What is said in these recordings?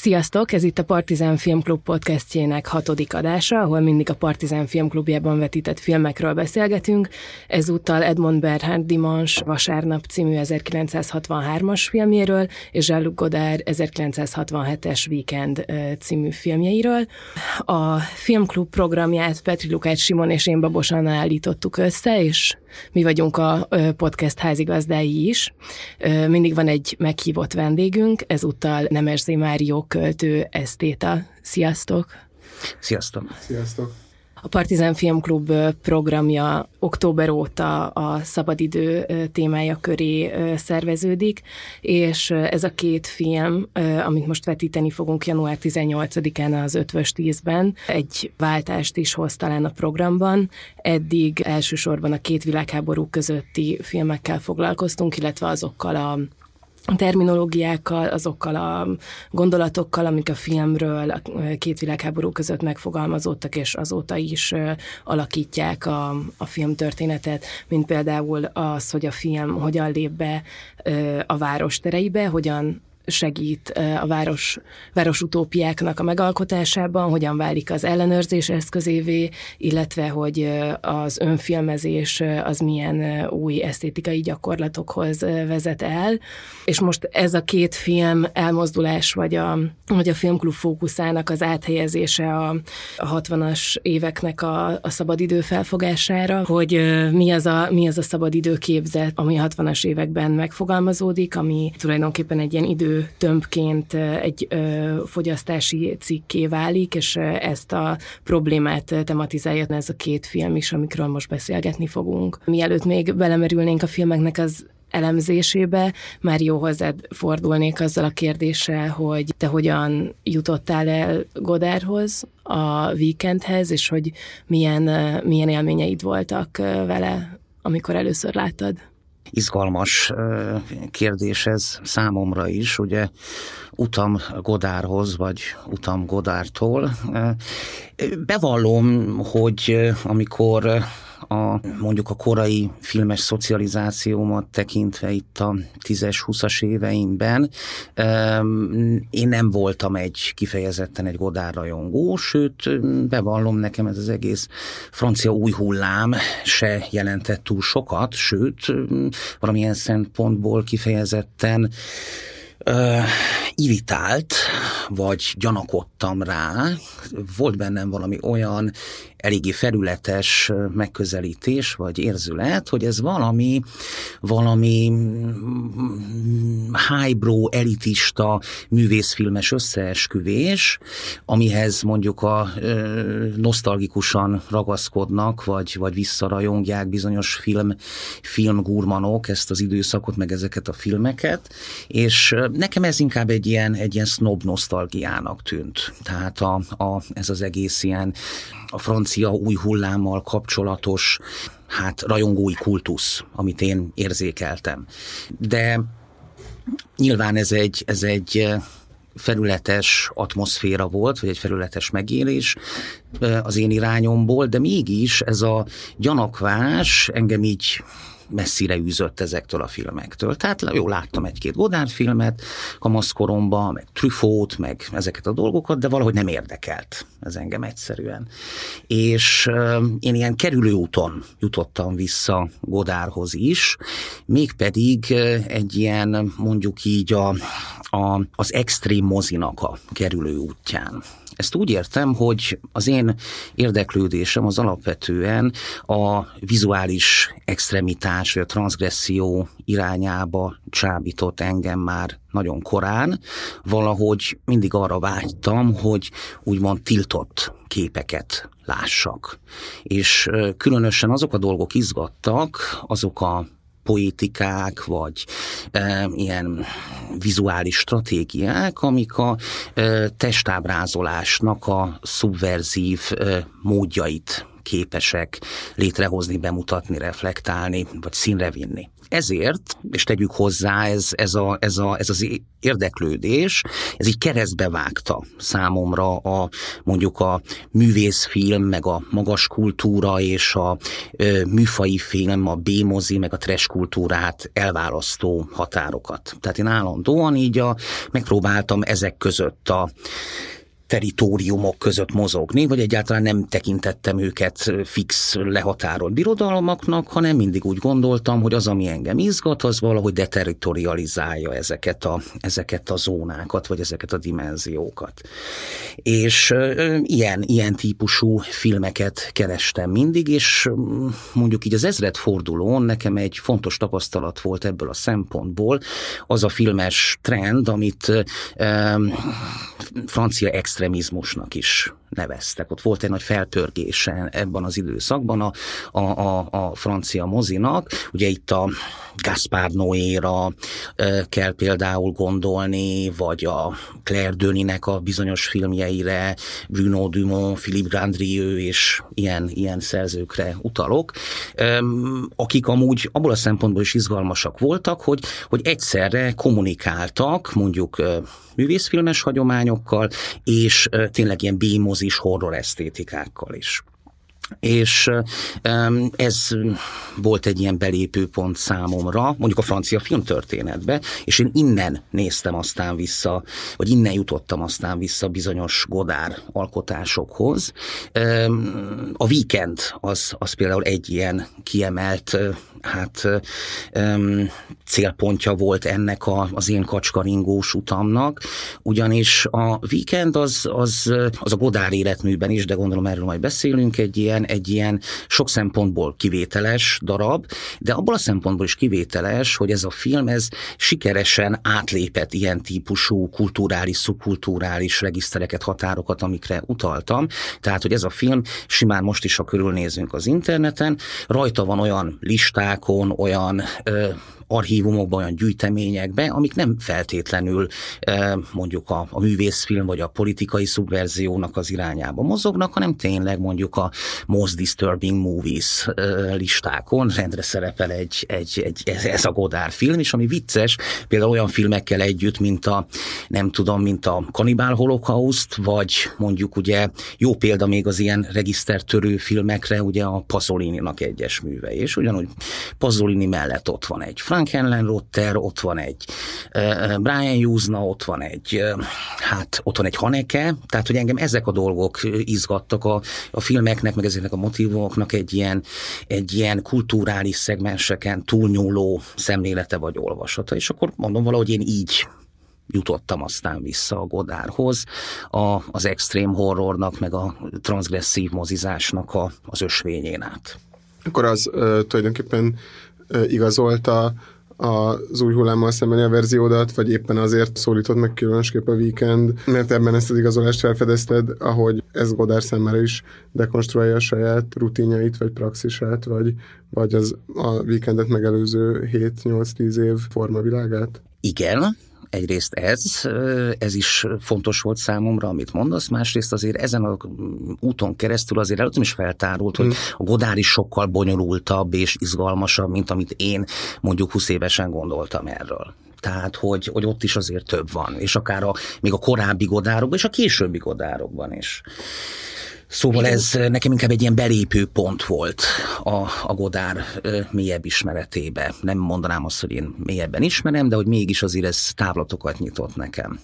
Sziasztok! Ez itt a Partizán Filmklub podcastjének hatodik adása, ahol mindig a Partizán Filmklubjában vetített filmekről beszélgetünk. Ezúttal Edmond Bernhard Dimans Vasárnap című 1963-as filmjéről, és Jean-Luc Godard 1967-es Weekend című filmjeiről. A Filmklub programját Petri Lukács Simon és én Babosan állítottuk össze, és mi vagyunk a podcast házigazdái is. Mindig van egy meghívott vendégünk, ezúttal Nemes Mário költő, esztéta. Sziasztok! Sziasztok! Sziasztok! A Partizán Filmklub programja október óta a szabadidő témája köré szerveződik, és ez a két film, amit most vetíteni fogunk január 18-án az Ötvös tízben, egy váltást is hoz talán a programban. Eddig elsősorban a két világháború közötti filmekkel foglalkoztunk, illetve azokkal a terminológiákkal, azokkal a gondolatokkal, amik a filmről a két világháború között megfogalmazódtak, és azóta is alakítják a, a film történetet, mint például az, hogy a film hogyan lép be a város tereibe, hogyan segít a város, város utópiáknak a megalkotásában, hogyan válik az ellenőrzés eszközévé, illetve hogy az önfilmezés az milyen új esztétikai gyakorlatokhoz vezet el. És most ez a két film elmozdulás, vagy a, vagy a filmklub fókuszának az áthelyezése a, a 60-as éveknek a, a szabadidő felfogására, hogy mi az a, mi az a szabadidő képzet, ami a 60-as években megfogalmazódik, ami tulajdonképpen egy ilyen idő tömbként egy fogyasztási cikké válik, és ezt a problémát tematizálja ez a két film is, amikről most beszélgetni fogunk. Mielőtt még belemerülnénk a filmeknek az elemzésébe, már jó hozzád fordulnék azzal a kérdéssel, hogy te hogyan jutottál el Godárhoz, a weekendhez, és hogy milyen, milyen élményeid voltak vele, amikor először láttad izgalmas kérdés ez számomra is, ugye utam Godárhoz, vagy utam Godártól. Bevallom, hogy amikor a, mondjuk a korai filmes szocializációmat tekintve itt a 10-20-as éveimben, én nem voltam egy kifejezetten egy Godár rajongó, sőt, bevallom nekem ez az egész francia új hullám se jelentett túl sokat, sőt, valamilyen szempontból kifejezetten uh, irritált, vagy gyanakodtam rá, volt bennem valami olyan eléggé felületes megközelítés, vagy érzület, hogy ez valami, valami highbrow, elitista művészfilmes összeesküvés, amihez mondjuk a nosztalgikusan ragaszkodnak, vagy, vagy visszarajongják bizonyos film, filmgurmanok ezt az időszakot, meg ezeket a filmeket, és nekem ez inkább egy ilyen, egy ilyen snob nosztalgiának tűnt. Tehát a, a, ez az egész ilyen a francia új hullámmal kapcsolatos hát rajongói kultusz, amit én érzékeltem. De nyilván ez egy, ez egy felületes atmoszféra volt, vagy egy felületes megélés az én irányomból, de mégis ez a gyanakvás engem így messzire űzött ezektől a filmektől. Tehát jó, láttam egy-két Godard filmet kamaszkoromban, meg Truffaut, meg ezeket a dolgokat, de valahogy nem érdekelt ez engem egyszerűen. És én ilyen kerülőúton jutottam vissza Godárhoz is, mégpedig egy ilyen mondjuk így a, a, az extrém mozinak a kerülő útján. Ezt úgy értem, hogy az én érdeklődésem az alapvetően a vizuális extremitás vagy a transgresszió irányába csábított engem már nagyon korán. Valahogy mindig arra vágytam, hogy úgymond tiltott képeket lássak. És különösen azok a dolgok izgattak, azok a poétikák, vagy e, ilyen vizuális stratégiák, amik a e, testábrázolásnak a szubverzív e, módjait képesek létrehozni, bemutatni, reflektálni, vagy színre vinni. Ezért, és tegyük hozzá, ez, ez, a, ez, a, ez az érdeklődés, ez így keresztbe vágta számomra a mondjuk a művészfilm, meg a magas kultúra és a ö, műfai film, a B-mozi, meg a trash kultúrát elválasztó határokat. Tehát én állandóan így a, megpróbáltam ezek között a teritoriumok között mozogni, vagy egyáltalán nem tekintettem őket fix lehatárolt birodalmaknak, hanem mindig úgy gondoltam, hogy az, ami engem izgat, az valahogy deteritorializálja ezeket a, ezeket a zónákat, vagy ezeket a dimenziókat. És ilyen, ilyen típusú filmeket kerestem mindig, és mondjuk így az ezredfordulón nekem egy fontos tapasztalat volt ebből a szempontból, az a filmes trend, amit ö, francia extra extremizmusnak is neveztek. Ott volt egy nagy felpörgése ebben az időszakban a, a, a, a francia mozinak. Ugye itt a Gaspard Noéra kell például gondolni, vagy a Claire Denis-nek a bizonyos filmjeire, Bruno Dumont, Philippe Grandrieux és ilyen, ilyen szerzőkre utalok, akik amúgy abból a szempontból is izgalmasak voltak, hogy, hogy egyszerre kommunikáltak mondjuk művészfilmes hagyományokkal, és tényleg ilyen bímozis horror esztétikákkal is. És ez volt egy ilyen belépőpont számomra, mondjuk a francia filmtörténetbe, és én innen néztem aztán vissza, vagy innen jutottam aztán vissza bizonyos Godár alkotásokhoz. A Weekend az, az például egy ilyen kiemelt hát célpontja volt ennek a, az én kacskaringós utamnak, ugyanis a Weekend az, az, az a Godár életműben is, de gondolom erről majd beszélünk, egy ilyen, egy ilyen sok szempontból kivételes darab, de abból a szempontból is kivételes, hogy ez a film ez sikeresen átlépett ilyen típusú kulturális, szubkulturális regisztereket, határokat, amikre utaltam. Tehát, hogy ez a film simán most is, ha körülnézünk az interneten, rajta van olyan listák, listákon, olyan ö, archívumokban, olyan gyűjteményekbe, amik nem feltétlenül mondjuk a, a művészfilm vagy a politikai szubverziónak az irányába mozognak, hanem tényleg mondjuk a most disturbing movies listákon rendre szerepel egy, egy, egy ez a Godár film is, ami vicces, például olyan filmekkel együtt, mint a nem tudom, mint a Kanibál Holocaust, vagy mondjuk ugye jó példa még az ilyen regisztertörő filmekre, ugye a Pasolini-nak egyes műve, és ugyanúgy Pasolini mellett ott van egy Frank Henlenrotter, ott van egy. Brian Juzna, ott van egy, hát ott van egy Haneke, tehát hogy engem ezek a dolgok izgattak a, a filmeknek, meg ezeknek a motivumoknak egy ilyen, egy ilyen kulturális szegmenseken túlnyúló szemlélete vagy olvasata, és akkor mondom valahogy én így jutottam aztán vissza a Godárhoz, a, az extrém horrornak, meg a transgresszív mozizásnak a, az ösvényén át. Akkor az ö, tulajdonképpen igazolta az új hullámmal szembeni a verziódat, vagy éppen azért szólított meg különösképp a Weekend, mert ebben ezt az igazolást felfedezted, ahogy ez Godár számára is dekonstruálja a saját rutinjait, vagy praxisát, vagy, vagy az a Weekendet megelőző 7-8-10 év formavilágát? Igen, egyrészt ez, ez is fontos volt számomra, amit mondasz, másrészt azért ezen a úton keresztül azért előttem is feltárult, hogy hmm. a Godár is sokkal bonyolultabb és izgalmasabb, mint amit én mondjuk 20 évesen gondoltam erről. Tehát, hogy, hogy ott is azért több van, és akár a, még a korábbi godárokban, és a későbbi godárokban is. Szóval ez nekem inkább egy ilyen belépő pont volt a, a Godár mélyebb ismeretébe. Nem mondanám azt, hogy én mélyebben ismerem, de hogy mégis azért ez távlatokat nyitott nekem.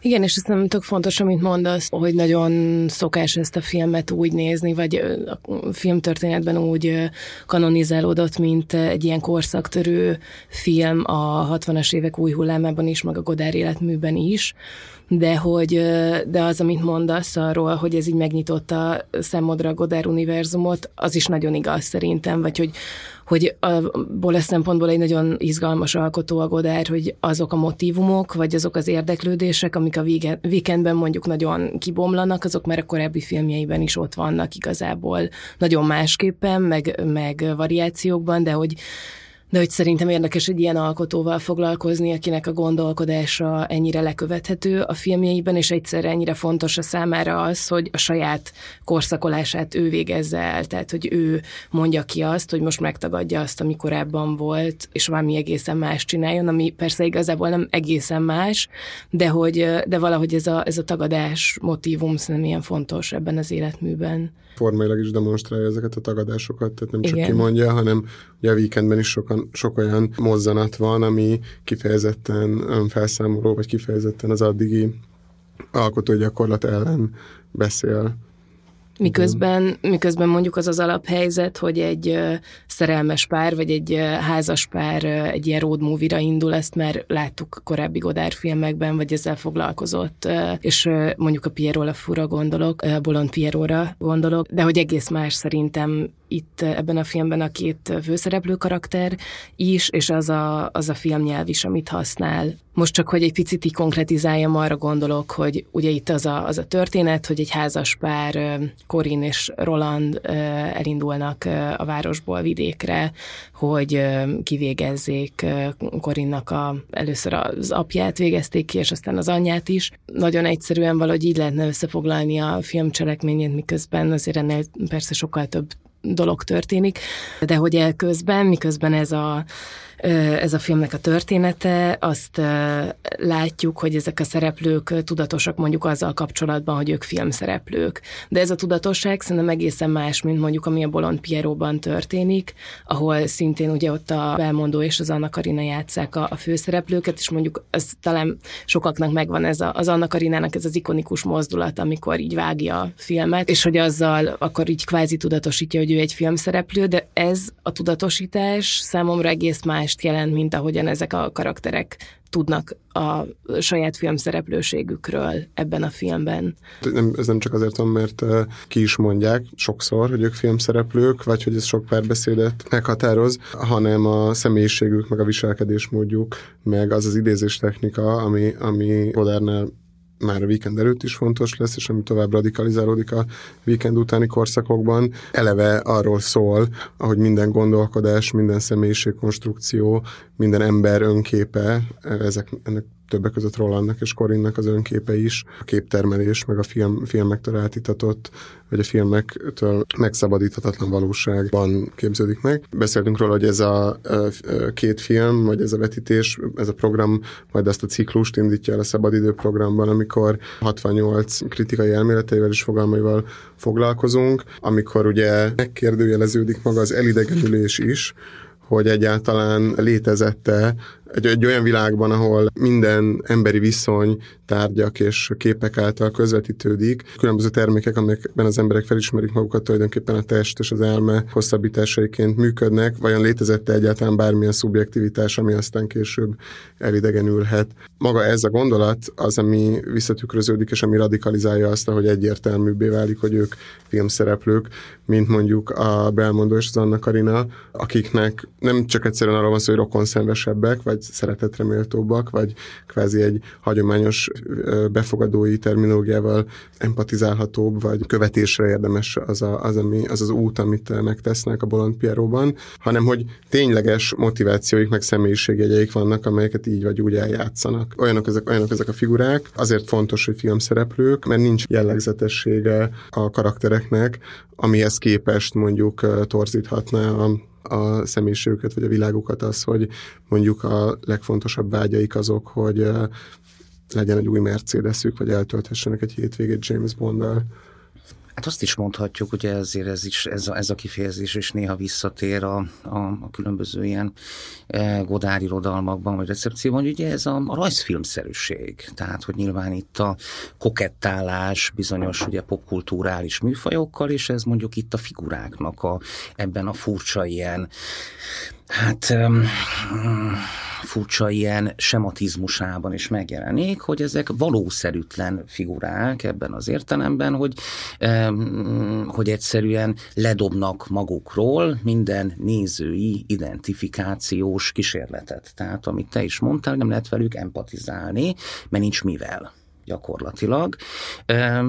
Igen, és nem tök fontos, amit mondasz, hogy nagyon szokás ezt a filmet úgy nézni, vagy a filmtörténetben úgy kanonizálódott, mint egy ilyen korszaktörő film a 60-as évek új hullámában is, meg a Godár életműben is, de hogy de az, amit mondasz arról, hogy ez így megnyitotta számodra a Godár univerzumot, az is nagyon igaz szerintem, vagy hogy hogy abból a szempontból egy nagyon izgalmas alkotó a Godár, hogy azok a motivumok, vagy azok az érdeklődések, amik a weekendben mondjuk nagyon kibomlanak, azok már a korábbi filmjeiben is ott vannak igazából. Nagyon másképpen, meg, meg variációkban, de hogy De hogy szerintem érdekes egy ilyen alkotóval foglalkozni, akinek a gondolkodása ennyire lekövethető a filmjeiben, és egyszerre ennyire fontos a számára az, hogy a saját korszakolását ő végezze el. Tehát, hogy ő mondja ki azt, hogy most megtagadja azt, ami korábban volt, és valami egészen más csináljon, ami persze igazából nem egészen más, de hogy de valahogy ez a, ez a tagadás motivum szerintem ilyen fontos ebben az életműben formailag is demonstrálja ezeket a tagadásokat, tehát nem csak Igen. kimondja, hanem ugye a weekendben is sokan, sok olyan mozzanat van, ami kifejezetten önfelszámoló, vagy kifejezetten az addigi alkotógyakorlat ellen beszél. Miközben, miközben mondjuk az az alaphelyzet, hogy egy szerelmes pár, vagy egy házas pár egy ilyen road movie-ra indul, ezt már láttuk korábbi Godár filmekben, vagy ezzel foglalkozott, és mondjuk a Pierre fura gondolok, a Bolond Pierre-ra gondolok, de hogy egész más szerintem itt ebben a filmben a két főszereplő karakter is, és az a, az a filmnyelv is, amit használ. Most csak, hogy egy picit így konkretizáljam, arra gondolok, hogy ugye itt az a, az a történet, hogy egy házas pár, Corin és Roland elindulnak a városból vidékre, hogy kivégezzék Corinnak a, először az apját végezték ki, és aztán az anyját is. Nagyon egyszerűen valahogy így lehetne összefoglalni a film cselekményét, miközben azért ennél persze sokkal több dolog történik, de hogy elközben, miközben ez a ez a filmnek a története, azt látjuk, hogy ezek a szereplők tudatosak mondjuk azzal kapcsolatban, hogy ők filmszereplők. De ez a tudatosság szerintem egészen más, mint mondjuk ami a Bolond Pieróban történik, ahol szintén ugye ott a Belmondó és az Anna Karina játszák a, a főszereplőket, és mondjuk az talán sokaknak megvan ez a, az Anna Karinának ez az ikonikus mozdulat, amikor így vágja a filmet, és hogy azzal akkor így kvázi tudatosítja, hogy ő egy filmszereplő, de ez a tudatosítás számomra egész más mást jelent, mint ahogyan ezek a karakterek tudnak a saját filmszereplőségükről ebben a filmben. Nem, ez nem csak azért van, mert ki is mondják sokszor, hogy ők filmszereplők, vagy hogy ez sok párbeszédet meghatároz, hanem a személyiségük, meg a viselkedésmódjuk, meg az az idézés technika, ami, ami Godárnál már a weekend előtt is fontos lesz, és ami tovább radikalizálódik a weekend utáni korszakokban, eleve arról szól, ahogy minden gondolkodás, minden személyiségkonstrukció, minden ember önképe, ezek, ennek többek között Rolandnak és Corinnak az önképe is, a képtermelés, meg a film, filmektől átitatott, vagy a filmektől megszabadíthatatlan valóságban képződik meg. Beszéltünk róla, hogy ez a, két film, vagy ez a vetítés, ez a program majd azt a ciklust indítja el a szabadidő programban, amikor 68 kritikai elméleteivel és fogalmaival foglalkozunk, amikor ugye megkérdőjeleződik maga az elidegenülés is, hogy egyáltalán létezette egy, egy olyan világban, ahol minden emberi viszony, tárgyak és képek által közvetítődik, különböző termékek, amelyekben az emberek felismerik magukat, tulajdonképpen a test és az elme hosszabbításaiként működnek, vajon létezette egyáltalán bármilyen szubjektivitás, ami aztán később elidegenülhet. Maga ez a gondolat az, ami visszatükröződik, és ami radikalizálja azt, hogy egyértelműbbé válik, hogy ők filmszereplők, mint mondjuk a Belmondó és az Anna Karina, akiknek nem csak egyszerűen arról van szó, hogy rokonszenvesebbek, vagy szeretetre méltóbbak, vagy kvázi egy hagyományos befogadói terminológiával empatizálhatóbb, vagy követésre érdemes az a, az, ami, az, az út, amit megtesznek a Bolond Pieróban, hanem hogy tényleges motivációik, meg személyiségjegyeik vannak, amelyeket így vagy úgy eljátszanak. Olyanok ezek, olyanok ezek a figurák, azért fontos, hogy filmszereplők, mert nincs jellegzetessége a karaktereknek, amihez képest mondjuk torzíthatná a a személyiségüket, vagy a világukat az, hogy mondjuk a legfontosabb vágyaik azok, hogy legyen egy új Mercedesük, vagy eltölthessenek egy hétvégét James Bonddal. Hát azt is mondhatjuk, hogy ezért ez, is, ez, a, ez a kifejezés is néha visszatér a, a, a különböző ilyen e, godárirodalmakban, vagy recepcióban, hogy ugye ez a, a rajzfilmszerűség. Tehát, hogy nyilván itt a kokettálás bizonyos ugye popkulturális műfajokkal, és ez mondjuk itt a figuráknak a, ebben a furcsa ilyen hát um, furcsa ilyen sematizmusában is megjelenik, hogy ezek valószerűtlen figurák ebben az értelemben, hogy, um, hogy egyszerűen ledobnak magukról minden nézői identifikációs kísérletet. Tehát amit te is mondtál, nem lehet velük empatizálni, mert nincs mivel. Gyakorlatilag.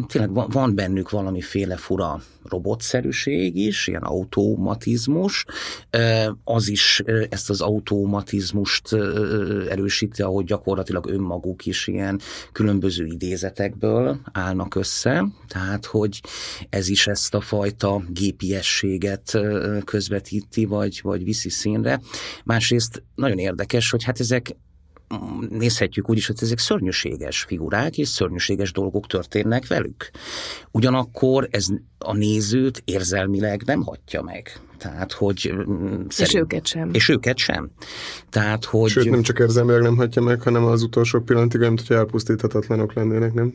Tényleg van bennük valamiféle fura robotszerűség is, ilyen automatizmus. Az is ezt az automatizmust erősíti, ahogy gyakorlatilag önmaguk is ilyen különböző idézetekből állnak össze, tehát hogy ez is ezt a fajta gépiességet közvetíti, vagy, vagy viszi színre. Másrészt nagyon érdekes, hogy hát ezek nézhetjük úgy is, hogy ezek szörnyűséges figurák, és szörnyűséges dolgok történnek velük. Ugyanakkor ez a nézőt érzelmileg nem hagyja meg. Tehát, hogy... Mm, és őket sem. És őket sem. Tehát, hogy... Sőt, nem csak érzelmileg nem hagyja meg, hanem az utolsó pillanatig, mint hogy elpusztíthatatlanok lennének, nem?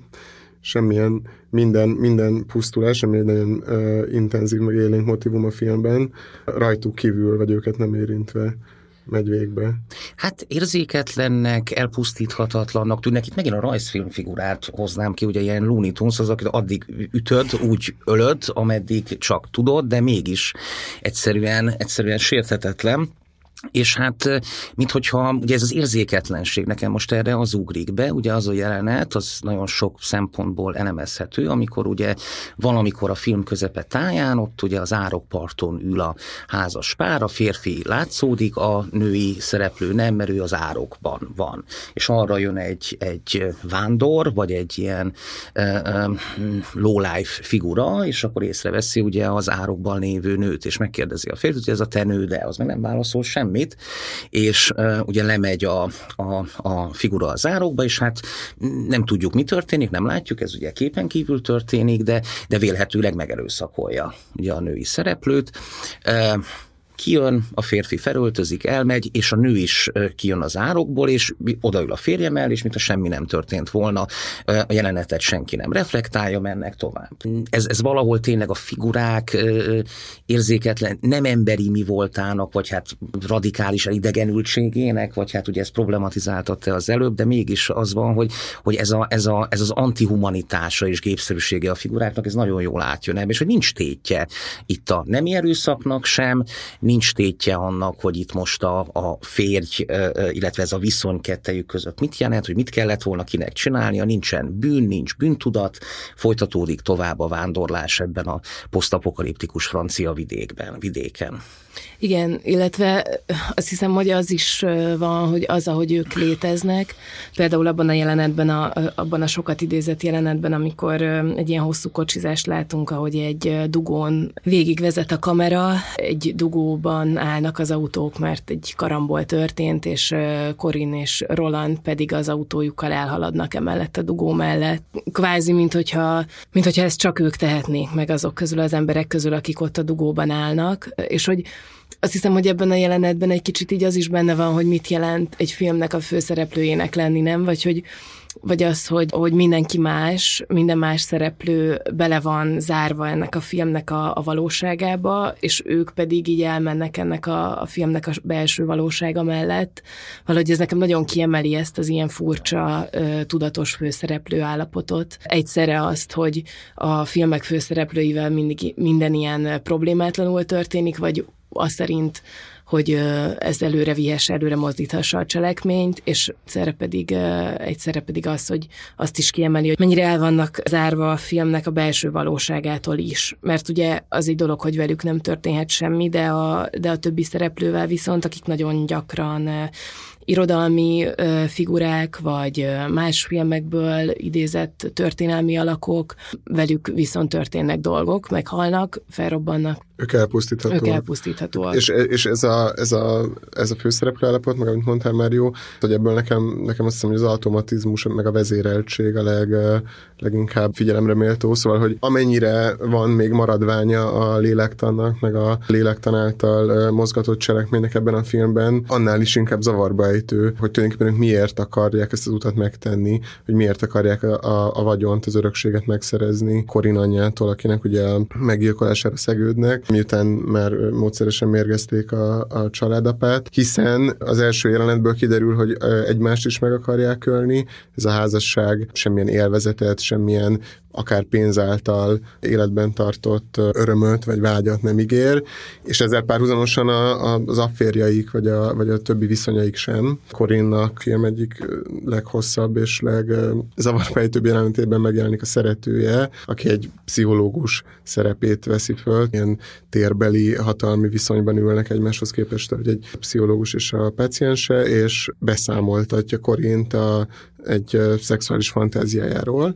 Semmilyen, minden, minden pusztulás, ami egy nagyon uh, intenzív, meg élénk motivum a filmben, rajtuk kívül, vagy őket nem érintve megy végbe? Hát érzéketlennek, elpusztíthatatlannak tűnnek. Itt megint a rajzfilm figurát hoznám ki, ugye ilyen Looney Tunes az, akit addig ütöd, úgy ölöd, ameddig csak tudod, de mégis egyszerűen, egyszerűen sérthetetlen. És hát, minthogyha ugye ez az érzéketlenség nekem most erre az ugrik be, ugye az a jelenet, az nagyon sok szempontból elemezhető, amikor ugye valamikor a film közepe táján, ott ugye az árokparton ül a házas pár, a férfi látszódik, a női szereplő nem, mert ő az árokban van. És arra jön egy, egy vándor, vagy egy ilyen uh, uh, low-life figura, és akkor észreveszi ugye az árokban lévő nőt, és megkérdezi a férfit, hogy ez a te nő, de az meg nem válaszol sem semmit, és ugye lemegy a, a, a figura a zárókba, és hát nem tudjuk, mi történik, nem látjuk, ez ugye képen kívül történik, de, de vélhetőleg megerőszakolja ugye a női szereplőt. Kijön, a férfi felöltözik, elmegy, és a nő is kijön az árokból, és odaül a férjem el, és mintha semmi nem történt volna, a jelenetet senki nem reflektálja, mennek tovább. Ez, ez valahol tényleg a figurák érzéketlen, nem emberi mi voltának, vagy hát radikális idegenültségének, vagy hát ugye ezt problematizáltatta az előbb, de mégis az van, hogy, hogy ez, a, ez, a, ez az antihumanitása és gépszerűsége a figuráknak, ez nagyon jól átjön ebbe, és hogy nincs tétje itt a nem erőszaknak sem, nincs tétje annak, hogy itt most a, a férj, illetve ez a viszony kettejük között mit jelent, hogy mit kellett volna kinek csinálnia, nincsen bűn, nincs bűntudat, folytatódik tovább a vándorlás ebben a posztapokaliptikus francia vidékben, vidéken. Igen, illetve azt hiszem, hogy az is van, hogy az, ahogy ők léteznek, például abban a jelenetben, a, abban a sokat idézett jelenetben, amikor egy ilyen hosszú kocsizást látunk, ahogy egy dugón végigvezet a kamera, egy dugóban állnak az autók, mert egy karambol történt, és Corin és Roland pedig az autójukkal elhaladnak emellett a dugó mellett. Kvázi, mint hogyha, mint hogyha ezt csak ők tehetnék meg azok közül, az emberek közül, akik ott a dugóban állnak, és hogy azt hiszem, hogy ebben a jelenetben egy kicsit így az is benne van, hogy mit jelent egy filmnek a főszereplőjének lenni, nem? Vagy hogy vagy az, hogy, hogy mindenki más, minden más szereplő bele van zárva ennek a filmnek a, a valóságába, és ők pedig így elmennek ennek a, a filmnek a belső valósága mellett. Valahogy ez nekem nagyon kiemeli ezt az ilyen furcsa, tudatos főszereplő állapotot. Egyszerre azt, hogy a filmek főszereplőivel mindig, minden ilyen problémátlanul történik, vagy azt szerint, hogy ez előre vihesse, előre mozdíthassa a cselekményt, és egyszerre pedig, egyszerre pedig az, hogy azt is kiemeli, hogy mennyire el vannak zárva a filmnek a belső valóságától is. Mert ugye az egy dolog, hogy velük nem történhet semmi, de a, de a többi szereplővel viszont, akik nagyon gyakran irodalmi figurák, vagy más filmekből idézett történelmi alakok, velük viszont történnek dolgok, meghalnak, felrobbannak. Ők elpusztíthatóak. Ők elpusztíthatóak. És, és ez, a, ez, a, ez a főszereplő állapot, meg amit mondtál már jó, hogy ebből nekem, nekem azt hiszem, hogy az automatizmus, meg a vezéreltség a leg, leginkább figyelemre méltó, szóval, hogy amennyire van még maradványa a lélektannak, meg a lélektan által mozgatott cselekménynek ebben a filmben, annál is inkább zavarba ejtő, hogy tulajdonképpen miért akarják ezt az utat megtenni, hogy miért akarják a, a, a vagyont, az örökséget megszerezni Korin anyjától, akinek ugye a meggyilkolására szegődnek, miután már módszeresen mérgezték a, a családapát, hiszen az első jelenetből kiderül, hogy egymást is meg akarják ölni, ez a házasság semmilyen élvezetet, semmilyen akár pénz által életben tartott örömöt vagy vágyat nem ígér, és ezzel párhuzamosan a, a, az afférjaik vagy a, vagy a többi viszonyaik sem. Korinnak film egyik leghosszabb és legzavarfejtőbb jelenetében megjelenik a szeretője, aki egy pszichológus szerepét veszi föl, ilyen térbeli hatalmi viszonyban ülnek egymáshoz képest, hogy egy pszichológus és a paciense, és beszámoltatja Korint a, egy szexuális fantáziájáról,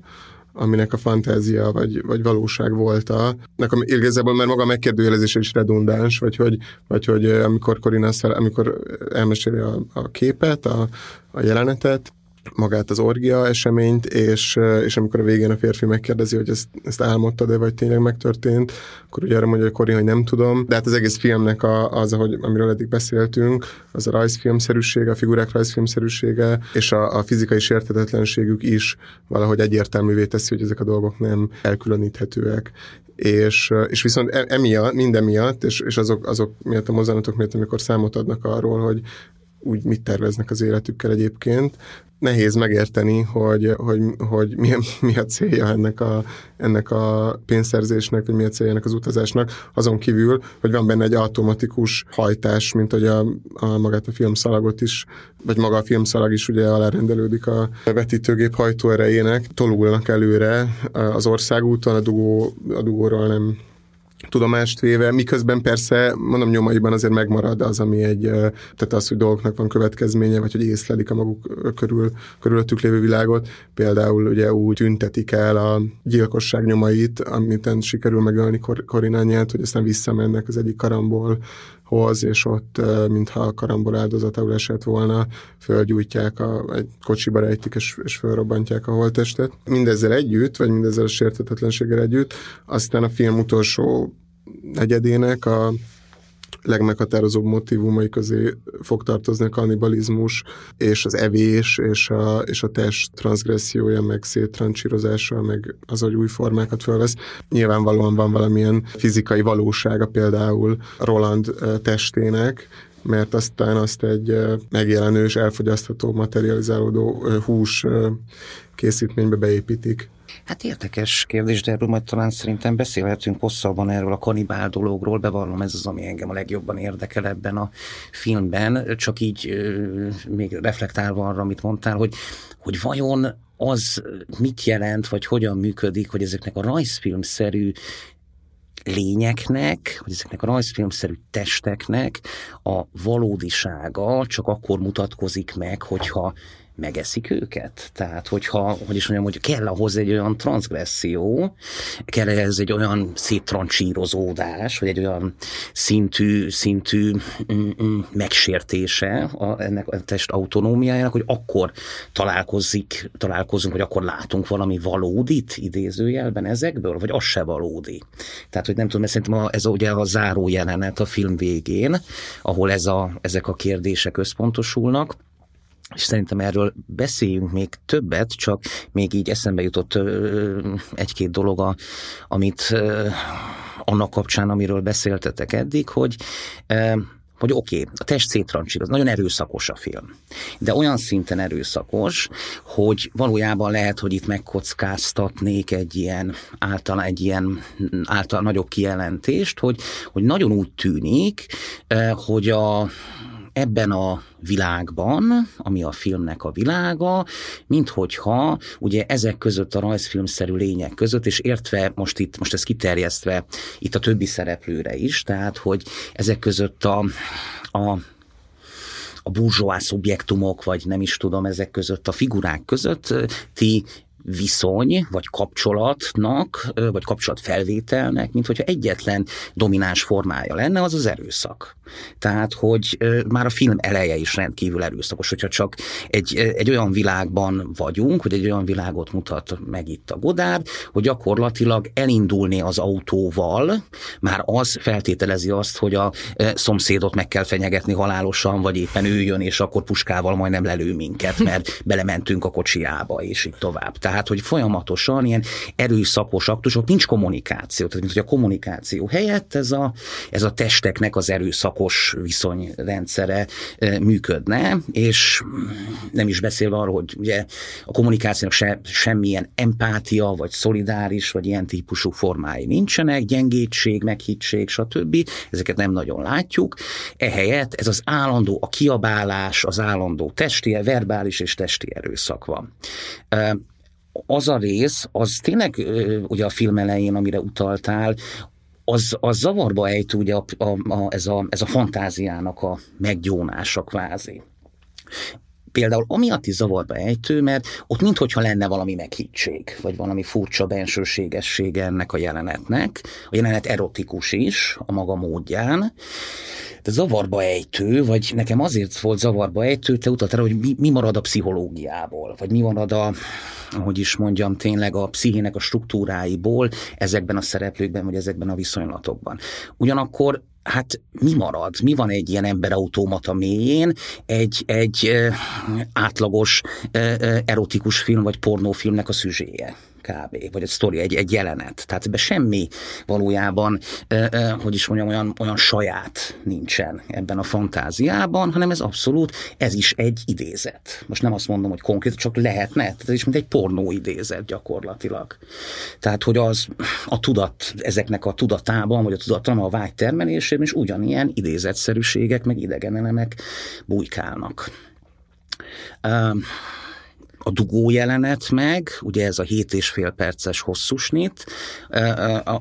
aminek a fantázia vagy, vagy valóság volt a, nekem igazából már maga a megkérdőjelezése is redundáns, vagy hogy, vagy hogy amikor Corina fel, amikor elmeséli a, a képet, a, a jelenetet, magát az orgia eseményt, és, és amikor a végén a férfi megkérdezi, hogy ezt, ezt álmodtad-e, vagy tényleg megtörtént, akkor ugye arra mondja, hogy Kori, hogy nem tudom, de hát az egész filmnek a, az, ahogy, amiről eddig beszéltünk, az a rajzfilmszerűsége, a figurák rajzfilmszerűsége, és a, a fizikai sértetetlenségük is valahogy egyértelművé teszi, hogy ezek a dolgok nem elkülöníthetőek. És, és viszont e, emiatt, minden miatt, és, és azok, azok miatt a mozzanatok miatt, amikor számot adnak arról, hogy úgy mit terveznek az életükkel egyébként, nehéz megérteni, hogy, hogy, hogy mi, mi a célja ennek a, ennek a pénzszerzésnek, vagy mi a célja ennek az utazásnak, azon kívül, hogy van benne egy automatikus hajtás, mint hogy a, a magát a filmszalagot is, vagy maga a filmszalag is ugye alárendelődik a vetítőgép hajtóerejének, tolulnak előre az országúton, a, dugó, a dugóról nem tudomást véve, miközben persze, mondom, nyomaiban azért megmarad az, ami egy, tehát az, hogy dolgoknak van következménye, vagy hogy észlelik a maguk körül, körülöttük lévő világot. Például ugye úgy tüntetik el a gyilkosság nyomait, amit sikerül megölni Kor- Korinányát, hogy aztán visszamennek az egyik karamból hoz, és ott, mintha a karambol áldozatául esett volna, fölgyújtják, a, egy kocsiba rejtik, és, és fölrobbantják a holtestet. Mindezzel együtt, vagy mindezzel a sértetetlenséggel együtt, aztán a film utolsó negyedének a legmeghatározóbb motivumai közé fog tartozni a kannibalizmus, és az evés, és a, és a test transgressziója, meg széttrancsírozása, meg az, hogy új formákat felvesz. Nyilvánvalóan van valamilyen fizikai valósága például Roland testének, mert aztán azt egy megjelenő és elfogyasztható, materializálódó hús készítménybe beépítik. Hát érdekes kérdés, de erről majd talán szerintem beszélhetünk hosszabban erről a kanibál dologról, bevallom ez az, ami engem a legjobban érdekel ebben a filmben, csak így még reflektálva arra, amit mondtál, hogy, hogy vajon az mit jelent, vagy hogyan működik, hogy ezeknek a rajzfilmszerű lényeknek, vagy ezeknek a rajzfilmszerű testeknek a valódisága csak akkor mutatkozik meg, hogyha megeszik őket. Tehát, hogyha, hogy is mondjam, hogy kell ahhoz egy olyan transgresszió, kell ehhez egy olyan széttrancsírozódás, vagy egy olyan szintű, szintű mm, mm, megsértése a, ennek a test autonómiájának, hogy akkor találkozik, találkozunk, vagy akkor látunk valami valódit idézőjelben ezekből, vagy az se valódi. Tehát, hogy nem tudom, mert szerintem ez ugye a záró jelenet a film végén, ahol ez a, ezek a kérdések összpontosulnak, és szerintem erről beszéljünk még többet, csak még így eszembe jutott egy-két dolog, amit annak kapcsán, amiről beszéltetek eddig, hogy hogy oké, okay, a test szétrancsíroz, nagyon erőszakos a film. De olyan szinten erőszakos, hogy valójában lehet, hogy itt megkockáztatnék egy ilyen által, egy ilyen által nagyobb kijelentést, hogy, hogy nagyon úgy tűnik, hogy a, ebben a világban, ami a filmnek a világa, minthogyha ugye ezek között a rajzfilmszerű lények között, és értve most itt, most ez kiterjesztve itt a többi szereplőre is, tehát hogy ezek között a, a a burzsóá szubjektumok, vagy nem is tudom, ezek között a figurák között ti viszony, vagy kapcsolatnak, vagy kapcsolatfelvételnek, mint hogyha egyetlen domináns formája lenne, az az erőszak. Tehát, hogy már a film eleje is rendkívül erőszakos, hogyha csak egy, egy olyan világban vagyunk, hogy egy olyan világot mutat meg itt a Godár, hogy gyakorlatilag elindulni az autóval, már az feltételezi azt, hogy a szomszédot meg kell fenyegetni halálosan, vagy éppen ő jön, és akkor puskával majdnem lelő minket, mert belementünk a kocsiába, és így tovább. Tehát Tehát, hogy folyamatosan ilyen erőszakos aktusok, nincs kommunikáció. Tehát, mint hogy a kommunikáció helyett ez a, ez a testeknek az erőszakos viszonyrendszere működne, és nem is beszélve arról, hogy ugye a kommunikációnak se, semmilyen empátia, vagy szolidáris, vagy ilyen típusú formái nincsenek, gyengétség, meghittség, stb. Ezeket nem nagyon látjuk. Ehelyett ez az állandó, a kiabálás, az állandó testi, verbális és testi erőszak van az a rész, az tényleg ugye a film elején, amire utaltál, az, az zavarba ejt ugye a, a, a, ez, a, ez a fantáziának a meggyónása kvázi például amiatt is zavarba ejtő, mert ott minthogyha lenne valami meghittség, vagy valami furcsa bensőségessége ennek a jelenetnek. A jelenet erotikus is, a maga módján, de zavarba ejtő, vagy nekem azért volt zavarba ejtő, te utaltál, hogy mi, mi marad a pszichológiából, vagy mi marad a, ahogy is mondjam, tényleg a pszichének a struktúráiból ezekben a szereplőkben, vagy ezekben a viszonylatokban. Ugyanakkor hát mi marad? Mi van egy ilyen emberautomata mélyén egy, egy átlagos erotikus film vagy pornófilmnek a szüzséje? Kb. Vagy egy sztori, egy, egy jelenet. Tehát ebben semmi valójában, hogy is mondjam, olyan, olyan saját nincsen ebben a fantáziában, hanem ez abszolút, ez is egy idézet. Most nem azt mondom, hogy konkrét, csak lehetne, tehát ez is mint egy pornó idézet gyakorlatilag. Tehát, hogy az a tudat, ezeknek a tudatában, vagy a tudatalma a vágy termelésében is ugyanilyen idézetszerűségek, meg idegenelemek bujkálnak. Um, a dugó jelenet meg, ugye ez a 7 és fél perces hosszúsnit,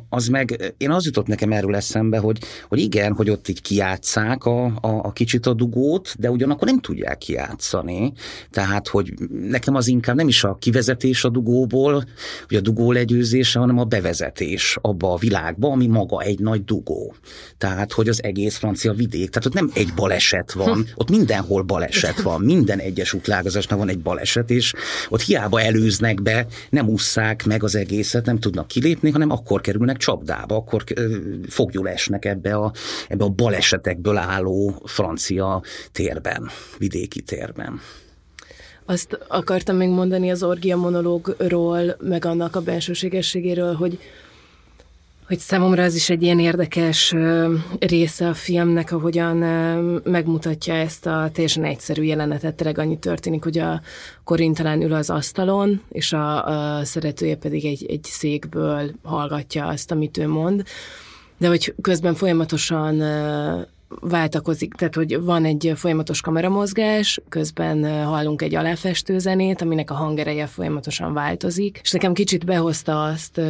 az meg, én az jutott nekem erről eszembe, hogy, hogy igen, hogy ott így kiátszák a, a, a kicsit a dugót, de ugyanakkor nem tudják kiátszani. Tehát, hogy nekem az inkább nem is a kivezetés a dugóból, vagy a dugó legyőzése, hanem a bevezetés abba a világba, ami maga egy nagy dugó. Tehát, hogy az egész francia vidék, tehát ott nem egy baleset van, ott mindenhol baleset van, minden egyes útlágazásnak van egy baleset, és ott hiába előznek be, nem ússzák meg az egészet, nem tudnak kilépni, hanem akkor kerülnek csapdába, akkor fogjul esnek ebbe a, ebbe a balesetekből álló francia térben, vidéki térben. Azt akartam még mondani az orgia monológról, meg annak a bensőségességéről, hogy hogy számomra ez is egy ilyen érdekes része a filmnek, ahogyan megmutatja ezt a teljesen egyszerű jelenetet. Tényleg annyi történik, hogy a Korin talán ül az asztalon, és a, a szeretője pedig egy, egy székből hallgatja azt, amit ő mond. De hogy közben folyamatosan váltakozik, tehát hogy van egy folyamatos kameramozgás, közben hallunk egy aláfestő zenét, aminek a hangereje folyamatosan változik, és nekem kicsit behozta azt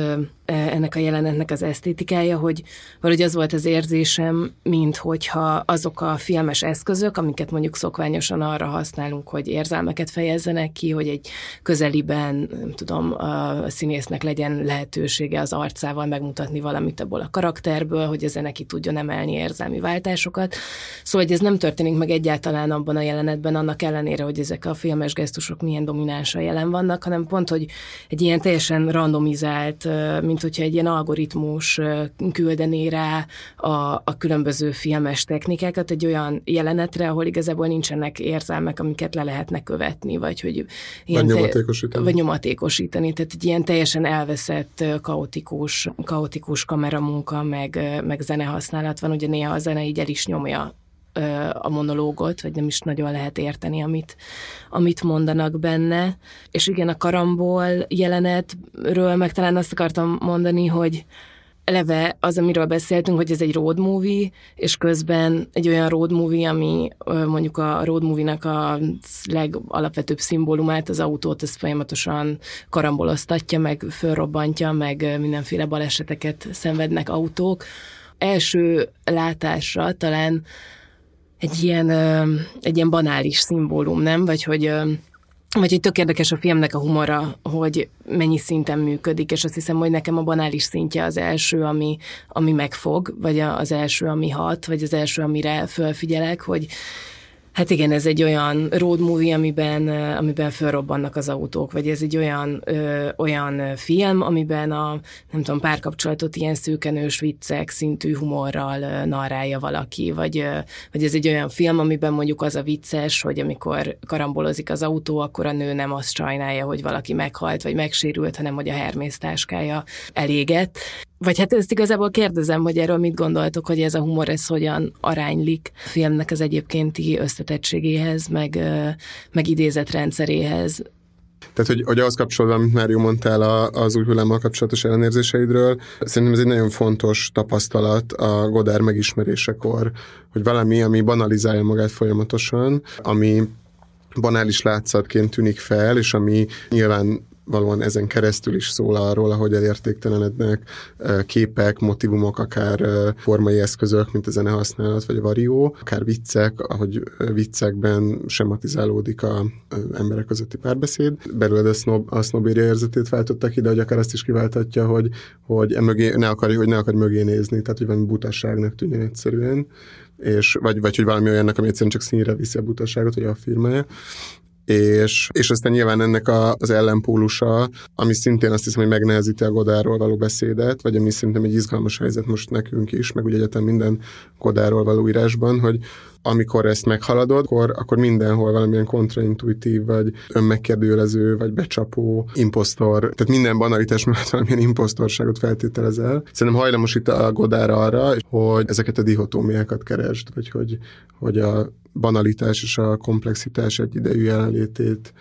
ennek a jelenetnek az esztétikája, hogy valahogy az volt az érzésem, mint hogyha azok a filmes eszközök, amiket mondjuk szokványosan arra használunk, hogy érzelmeket fejezzenek ki, hogy egy közeliben, nem tudom, a színésznek legyen lehetősége az arcával megmutatni valamit abból a karakterből, hogy ezen neki tudjon emelni érzelmi váltásokat. Szóval, hogy ez nem történik meg egyáltalán abban a jelenetben, annak ellenére, hogy ezek a filmes gesztusok milyen dominánsan jelen vannak, hanem pont, hogy egy ilyen teljesen randomizált, mint hogyha egy ilyen algoritmus küldené rá a, a különböző filmes technikákat egy olyan jelenetre, ahol igazából nincsenek érzelmek, amiket le lehetne követni, vagy hogy ilyen vagy nyomatékosítani. Vagy nyomatékosítani. Tehát egy ilyen teljesen elveszett, kaotikus, kaotikus kameramunka, meg, meg zenehasználat van. Ugye néha a zene így el is nyomja a monológot, vagy nem is nagyon lehet érteni, amit, amit mondanak benne. És igen, a karambol jelenetről meg talán azt akartam mondani, hogy eleve az, amiről beszéltünk, hogy ez egy road movie, és közben egy olyan road movie, ami mondjuk a road movie-nak a legalapvetőbb szimbólumát, az autót, ezt folyamatosan karamboloztatja, meg fölrobbantja, meg mindenféle baleseteket szenvednek autók. Első látásra talán egy ilyen, egy ilyen banális szimbólum, nem? Vagy hogy vagy hogy tök érdekes a filmnek a humora, hogy mennyi szinten működik, és azt hiszem, hogy nekem a banális szintje az első, ami, ami megfog, vagy az első, ami hat, vagy az első, amire fölfigyelek, hogy Hát igen, ez egy olyan road movie, amiben, amiben felrobbannak az autók, vagy ez egy olyan, ö, olyan film, amiben a, nem tudom, párkapcsolatot ilyen szőkenős viccek szintű humorral ö, narrálja valaki, vagy, ö, vagy ez egy olyan film, amiben mondjuk az a vicces, hogy amikor karambolozik az autó, akkor a nő nem azt sajnálja, hogy valaki meghalt, vagy megsérült, hanem hogy a Hermész táskája elégett. Vagy hát ezt igazából kérdezem, hogy erről mit gondoltok, hogy ez a humor, ez hogyan aránylik a filmnek az egyébkénti összetettségéhez, meg, meg idézetrendszeréhez. Tehát, hogy, hogy ahhoz kapcsolódva, amit Mário mondtál a, az új hullámmal kapcsolatos ellenérzéseidről, szerintem ez egy nagyon fontos tapasztalat a Godár megismerésekor, hogy valami, ami banalizálja magát folyamatosan, ami banális látszatként tűnik fel, és ami nyilván valóan ezen keresztül is szól arról, ahogy elértéktelenednek képek, motivumok, akár formai eszközök, mint a zenehasználat vagy a varió, akár viccek, ahogy viccekben sematizálódik a emberek közötti párbeszéd. Belőle a, sznob, a sznobéria érzetét váltottak ide, hogy akár azt is kiváltatja, hogy, hogy, e mögé, ne akar, hogy ne akar mögé nézni, tehát hogy valami butasságnak tűnjön egyszerűen és, vagy, vagy hogy valami olyannak, ami egyszerűen csak színre viszi a butasságot, hogy a firmája és, és aztán nyilván ennek a, az ellenpólusa, ami szintén azt hiszem, hogy megnehezíti a Godáról való beszédet, vagy ami szerintem egy izgalmas helyzet most nekünk is, meg ugye egyetem minden Godáról való írásban, hogy amikor ezt meghaladod, akkor, akkor mindenhol valamilyen kontraintuitív, vagy önmegkérdőjelező, vagy becsapó, impostor, tehát minden banalitás mellett valamilyen impostorságot feltételezel. Szerintem hajlamos itt a Godára arra, hogy ezeket a dihotómiákat keresd, vagy hogy, hogy a banalitás és a komplexitás egy idejű jelenlétét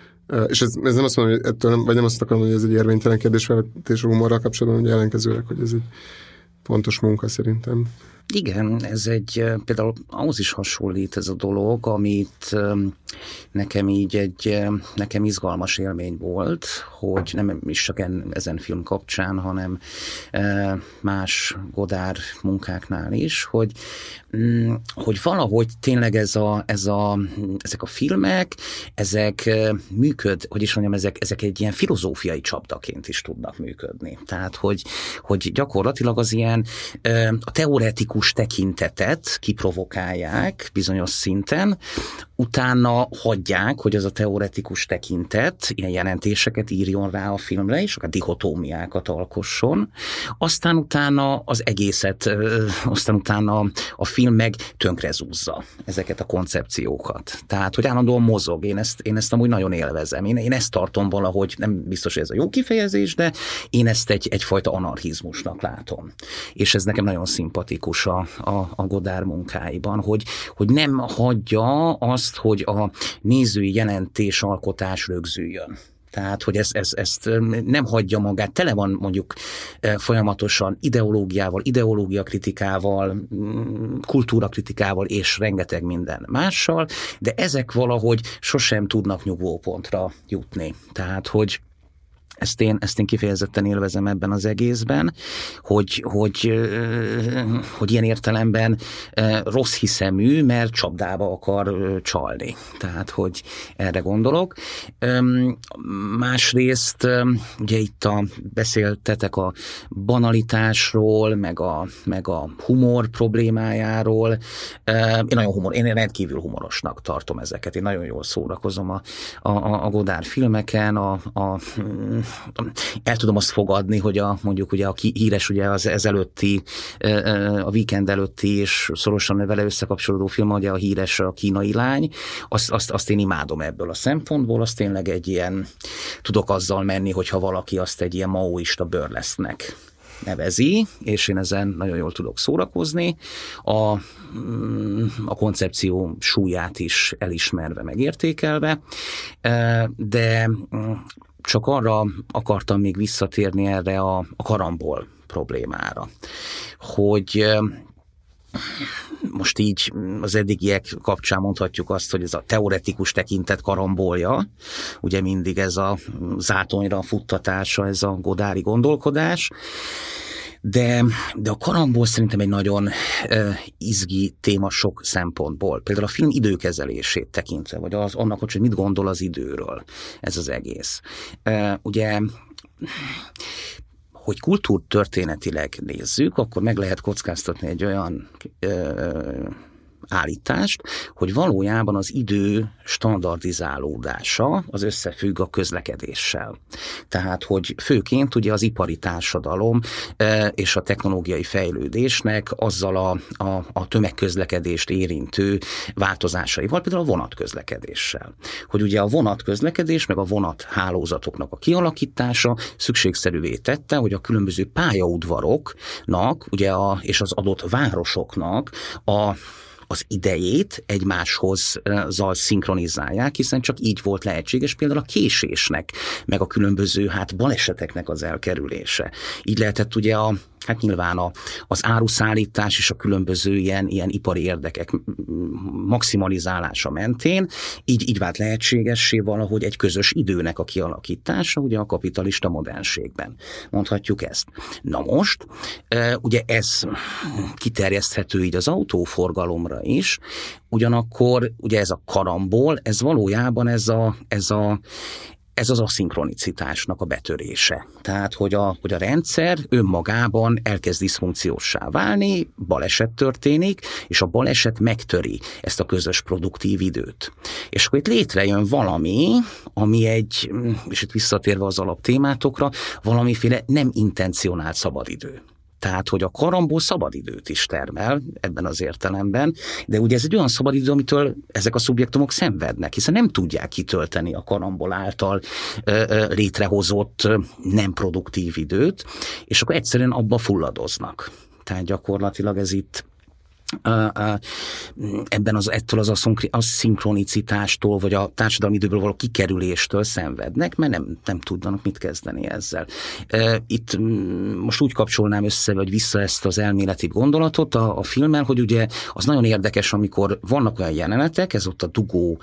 és ez, ez nem azt mondom, hogy ettől, vagy nem azt akarom, hogy ez egy érvénytelen kérdésfelvetés a humorral kapcsolatban, hogy ellenkezőleg, hogy ez egy fontos munka szerintem. Igen, ez egy, például ahhoz is hasonlít ez a dolog, amit nekem így egy, nekem izgalmas élmény volt, hogy nem is csak en, ezen film kapcsán, hanem más Godár munkáknál is, hogy, mm, hogy valahogy tényleg ez a, ez a, ezek a filmek, ezek működ, hogy is mondjam, ezek, ezek egy ilyen filozófiai csapdaként is tudnak működni. Tehát, hogy, hogy gyakorlatilag az ilyen a teoretikus tekintetet kiprovokálják bizonyos szinten, utána hagyják, hogy az a teoretikus tekintet ilyen jelentéseket írjon rá a filmre, és akár dihotómiákat alkosson, aztán utána az egészet, aztán utána a film meg tönkrezúzza ezeket a koncepciókat. Tehát, hogy állandóan mozog, én ezt, én ezt amúgy nagyon élvezem. Én, én ezt tartom valahogy, nem biztos, hogy ez a jó kifejezés, de én ezt egy, egyfajta anarchizmusnak látom. És ez nekem nagyon szimpatikus a, a, a Godár munkáiban, hogy, hogy nem hagyja azt, hogy a nézői jelentés alkotás rögzüljön. Tehát, hogy ez, ez, ezt nem hagyja magát, tele van mondjuk folyamatosan ideológiával, ideológia kritikával, mm, kultúra kritikával és rengeteg minden mással, de ezek valahogy sosem tudnak nyugvópontra jutni. Tehát, hogy ezt én, ezt én kifejezetten élvezem ebben az egészben, hogy, hogy, hogy ilyen értelemben rossz hiszemű, mert csapdába akar csalni. Tehát, hogy erre gondolok. Másrészt, ugye itt a, beszéltetek a banalitásról, meg a, meg a humor problémájáról. Én nagyon humor, én rendkívül humorosnak tartom ezeket. Én nagyon jól szórakozom a, a, a Godár filmeken, a, a el tudom azt fogadni, hogy a, mondjuk ugye a híres ugye az ezelőtti, a weekend előtti és szorosan vele összekapcsolódó film, ugye a híres a kínai lány, azt, azt, azt én imádom ebből a szempontból, azt tényleg egy ilyen, tudok azzal menni, hogyha valaki azt egy ilyen maoista bőrlesznek nevezi, és én ezen nagyon jól tudok szórakozni. A, mm, a koncepció súlyát is elismerve, megértékelve, de mm, csak arra akartam még visszatérni erre a, a karambol problémára, hogy most így az eddigiek kapcsán mondhatjuk azt, hogy ez a teoretikus tekintet karambolja, ugye mindig ez a zátonyra futtatása, ez a godári gondolkodás, de, de a karambol szerintem egy nagyon uh, izgi téma sok szempontból. Például a film időkezelését tekintve, vagy az, annak, hogy mit gondol az időről ez az egész. Uh, ugye hogy kultúrtörténetileg nézzük, akkor meg lehet kockáztatni egy olyan ö, állítást, hogy valójában az idő standardizálódása az összefügg a közlekedéssel. Tehát, hogy főként ugye az ipari társadalom e, és a technológiai fejlődésnek azzal a, a, a tömegközlekedést érintő változásaival, például a vonatközlekedéssel. Hogy ugye a vonatközlekedés meg a vonathálózatoknak a kialakítása szükségszerűvé tette, hogy a különböző pályaudvaroknak ugye a, és az adott városoknak a az idejét egymáshoz zal szinkronizálják, hiszen csak így volt lehetséges például a késésnek, meg a különböző hát baleseteknek az elkerülése. Így lehetett ugye a hát nyilván a, az áruszállítás és a különböző ilyen, ilyen ipari érdekek maximalizálása mentén, így, így vált lehetségessé valahogy egy közös időnek a kialakítása, ugye a kapitalista modernségben. Mondhatjuk ezt. Na most, ugye ez kiterjeszthető így az autóforgalomra is, ugyanakkor ugye ez a karambol, ez valójában ez a, ez a ez az aszinkronicitásnak a betörése. Tehát, hogy a, hogy a rendszer önmagában elkezd diszfunkciósá válni, baleset történik, és a baleset megtöri ezt a közös produktív időt. És akkor itt létrejön valami, ami egy, és itt visszatérve az alaptémátokra, valamiféle nem intencionált szabadidő. Tehát, hogy a karamból szabadidőt is termel ebben az értelemben, de ugye ez egy olyan szabadidő, amitől ezek a szubjektumok szenvednek, hiszen nem tudják kitölteni a karambol által ö, ö, létrehozott nem produktív időt, és akkor egyszerűen abba fulladoznak. Tehát gyakorlatilag ez itt ebben az, ettől az szinkronicitástól, vagy a társadalmi időből való kikerüléstől szenvednek, mert nem, nem tudnak mit kezdeni ezzel. Itt most úgy kapcsolnám össze, vagy vissza ezt az elméleti gondolatot a, a filmmel, hogy ugye az nagyon érdekes, amikor vannak olyan jelenetek, ez ott a dugó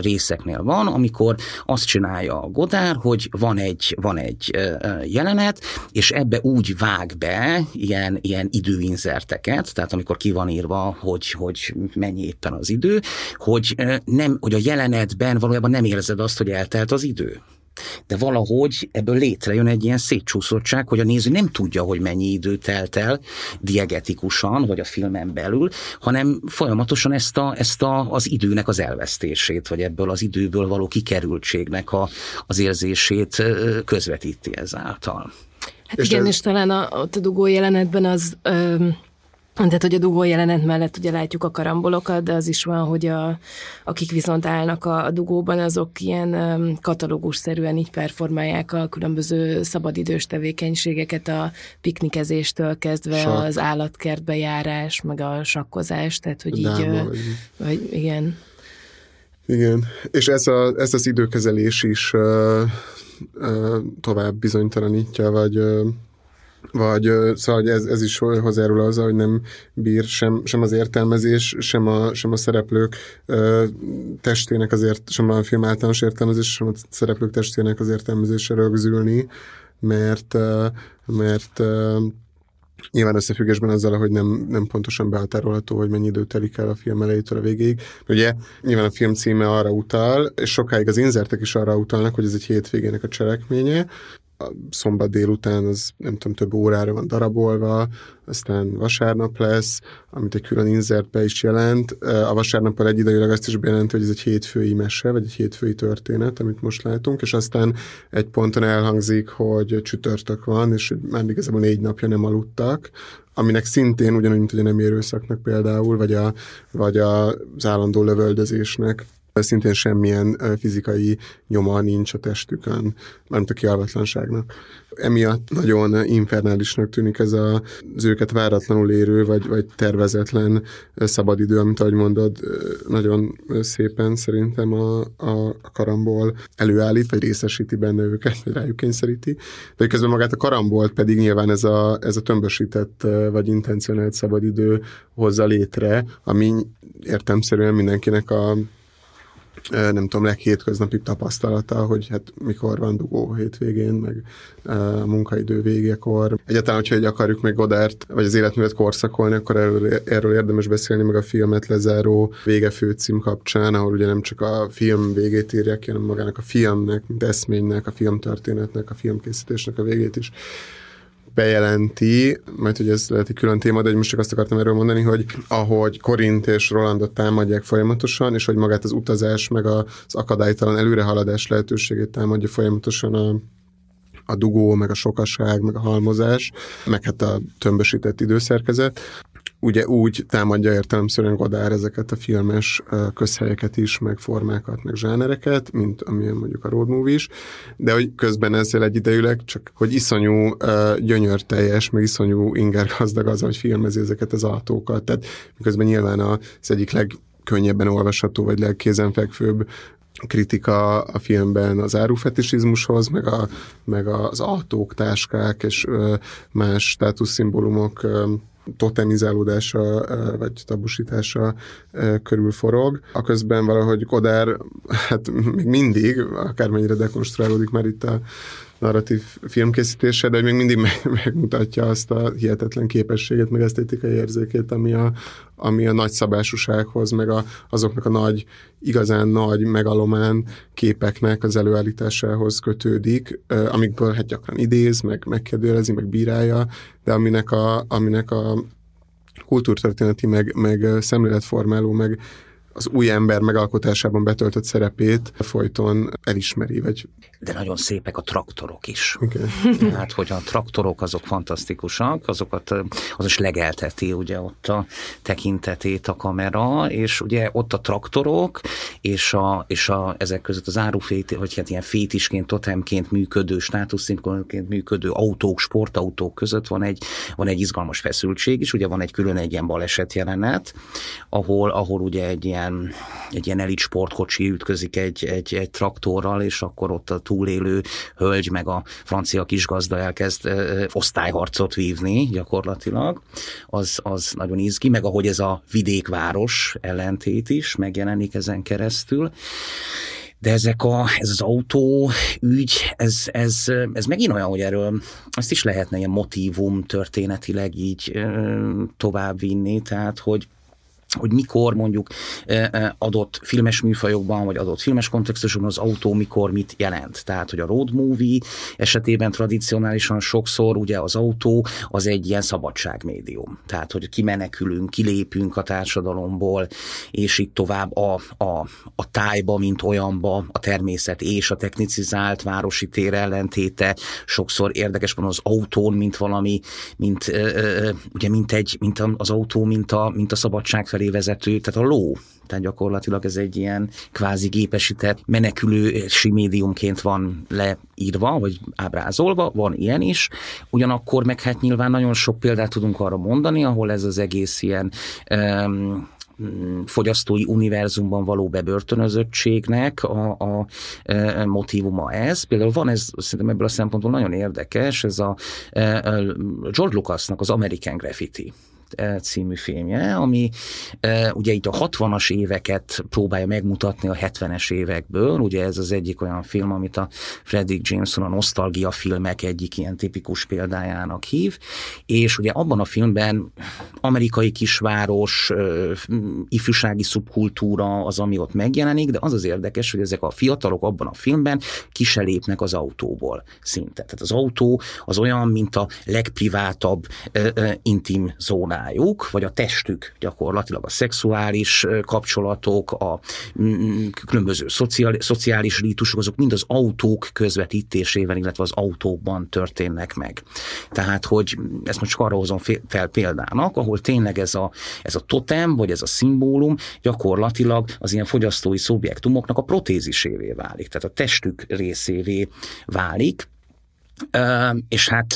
részeknél van, amikor azt csinálja a Godár, hogy van egy, van egy jelenet, és ebbe úgy vág be ilyen, ilyen időinzerteket, tehát amikor ki van írva, hogy, hogy mennyi éppen az idő, hogy, nem, hogy a jelenetben valójában nem érzed azt, hogy eltelt az idő. De valahogy ebből létrejön egy ilyen szétcsúszottság, hogy a néző nem tudja, hogy mennyi idő telt el diegetikusan, vagy a filmen belül, hanem folyamatosan ezt, a, ezt a, az időnek az elvesztését, vagy ebből az időből való kikerültségnek a, az érzését közvetíti ezáltal. Hát és igen, ez... és talán a, a dugó jelenetben az... Ö tehát, hogy a dugó jelenet mellett ugye látjuk a karambolokat, de az is van, hogy a, akik viszont állnak a, a dugóban, azok ilyen um, katalógusszerűen így performálják a különböző szabadidős tevékenységeket, a piknikezéstől kezdve Sakk. az állatkertbe járás, meg a sakkozás, tehát hogy így, Dáma, vagy igen. Igen, és ez, a, ez az időkezelés is uh, uh, tovább bizonytalanítja, vagy uh, vagy szóval ez, ez is hozzájárul az, hogy nem bír sem, sem az értelmezés, sem a, sem a szereplők ö, testének azért, sem a film általános értelmezés, sem a szereplők testének az értelmezésre rögzülni, mert, mert Nyilván összefüggésben azzal, hogy nem, nem pontosan behatárolható, hogy mennyi idő telik el a film elejétől a végéig. Ugye nyilván a film címe arra utal, és sokáig az inzertek is arra utalnak, hogy ez egy hétvégének a cselekménye, a szombat délután az nem tudom, több órára van darabolva, aztán vasárnap lesz, amit egy külön inzertbe is jelent. A vasárnappal egyidejűleg azt is bejelenti, hogy ez egy hétfői mese, vagy egy hétfői történet, amit most látunk, és aztán egy ponton elhangzik, hogy csütörtök van, és már igazából négy napja nem aludtak, aminek szintén ugyanúgy, mint hogy a nem érőszaknak például, vagy, a, vagy az állandó lövöldözésnek szintén semmilyen fizikai nyoma nincs a testükön, mármint a kialvatlanságnak. Emiatt nagyon infernálisnak tűnik ez a, az őket váratlanul érő, vagy, vagy tervezetlen szabadidő, amit ahogy mondod, nagyon szépen szerintem a, a karamból előállít, vagy részesíti benne őket, vagy rájuk kényszeríti. De közben magát a karambolt pedig nyilván ez a, ez a tömbösített, vagy intencionált szabadidő hozza létre, ami értemszerűen mindenkinek a nem tudom, leghétköznapi tapasztalata, hogy hát mikor van dugó hétvégén, meg a munkaidő végekor. Egyáltalán, hogyha egy akarjuk meg Godárt, vagy az életművet korszakolni, akkor erről, erről érdemes beszélni, meg a filmet lezáró vége főcím kapcsán, ahol ugye nem csak a film végét írják hanem magának a filmnek, mint eszménynek, a filmtörténetnek, a filmkészítésnek a végét is bejelenti, majd hogy ez lehet egy külön téma, de most csak azt akartam erről mondani, hogy ahogy Korint és Rolandot támadják folyamatosan, és hogy magát az utazás, meg az akadálytalan előrehaladás lehetőségét támadja folyamatosan a, a dugó, meg a sokaság, meg a halmozás, meg hát a tömbösített időszerkezet, ugye úgy támadja értelemszerűen Godár ezeket a filmes közhelyeket is, meg formákat, meg zsánereket, mint amilyen mondjuk a road movie is, de hogy közben ezzel egyidejűleg csak, hogy iszonyú gyönyörteljes, meg iszonyú ingergazdag az, hogy filmezi ezeket az autókat, tehát miközben nyilván az egyik legkönnyebben olvasható, vagy legkézenfekvőbb kritika a filmben az árufetisizmushoz, meg, a, meg az autók, táskák és más státuszszimbólumok totemizálódása vagy tabusítása körül forog. A közben valahogy Kodár, hát még mindig, akármennyire dekonstruálódik már itt a narratív filmkészítése, de még mindig megmutatja azt a hihetetlen képességet, meg esztétikai érzékét, ami a, ami a nagy szabásúsághoz, meg a, azoknak a nagy, igazán nagy, megalomán képeknek az előállításához kötődik, amikből hát gyakran idéz, meg megkérdőjelezi, meg bírálja, de aminek a, aminek a kultúrtörténeti, meg, meg szemléletformáló, meg az új ember megalkotásában betöltött szerepét folyton elismeri. Vagy... De nagyon szépek a traktorok is. Okay. Hát, hogy a traktorok azok fantasztikusak, azokat az is legelteti ugye ott a tekintetét a kamera, és ugye ott a traktorok, és, a, és a, ezek között az árufét, hogy hát ilyen fétisként, totemként működő, státuszszínként működő autók, sportautók között van egy, van egy izgalmas feszültség is, ugye van egy külön egy ilyen baleset jelenet, ahol, ahol ugye egy ilyen ilyen, egy ilyen elit sportkocsi ütközik egy, egy, egy traktorral, és akkor ott a túlélő hölgy meg a francia kisgazda elkezd osztályharcot vívni gyakorlatilag. Az, az nagyon izgi, meg ahogy ez a vidékváros ellentét is megjelenik ezen keresztül. De ezek a, ez az autó ügy, ez, ez, ez megint olyan, hogy erről ezt is lehetne ilyen motivum történetileg így továbbvinni, tehát hogy hogy mikor mondjuk adott filmes műfajokban, vagy adott filmes kontextusokban az autó mikor mit jelent. Tehát, hogy a road movie esetében tradicionálisan sokszor ugye az autó az egy ilyen szabadságmédium. Tehát, hogy kimenekülünk, kilépünk a társadalomból, és itt tovább a, a, a tájba, mint olyanba, a természet és a technicizált városi tér ellentéte sokszor érdekes van az autón, mint valami, mint, ugye, mint, egy, mint az autó, mint a, mint a szabadság felé vezető, tehát a ló, tehát gyakorlatilag ez egy ilyen kvázi gépesített menekülési médiumként van leírva, vagy ábrázolva, van ilyen is. Ugyanakkor meg hát nyilván nagyon sok példát tudunk arra mondani, ahol ez az egész ilyen um, fogyasztói univerzumban való bebörtönözöttségnek a, a, a e, motivuma ez. Például van ez, szerintem ebből a szempontból nagyon érdekes, ez a, a e, George Lucasnak az American Graffiti című filmje, ami eh, ugye itt a 60-as éveket próbálja megmutatni a 70-es évekből, ugye ez az egyik olyan film, amit a Frederick Jameson a nosztalgia filmek egyik ilyen tipikus példájának hív, és ugye abban a filmben amerikai kisváros, ifjúsági szubkultúra az, ami ott megjelenik, de az az érdekes, hogy ezek a fiatalok abban a filmben kiselépnek az autóból szinte. Tehát az autó az olyan, mint a legprivátabb intim zónál rájuk, vagy a testük gyakorlatilag a szexuális kapcsolatok, a különböző szociális, szociális rítusok, azok mind az autók közvetítésében, illetve az autókban történnek meg. Tehát, hogy ezt most csak arra hozom fel példának, ahol tényleg ez a, ez a totem, vagy ez a szimbólum gyakorlatilag az ilyen fogyasztói szubjektumoknak a protézisévé válik, tehát a testük részévé válik, és hát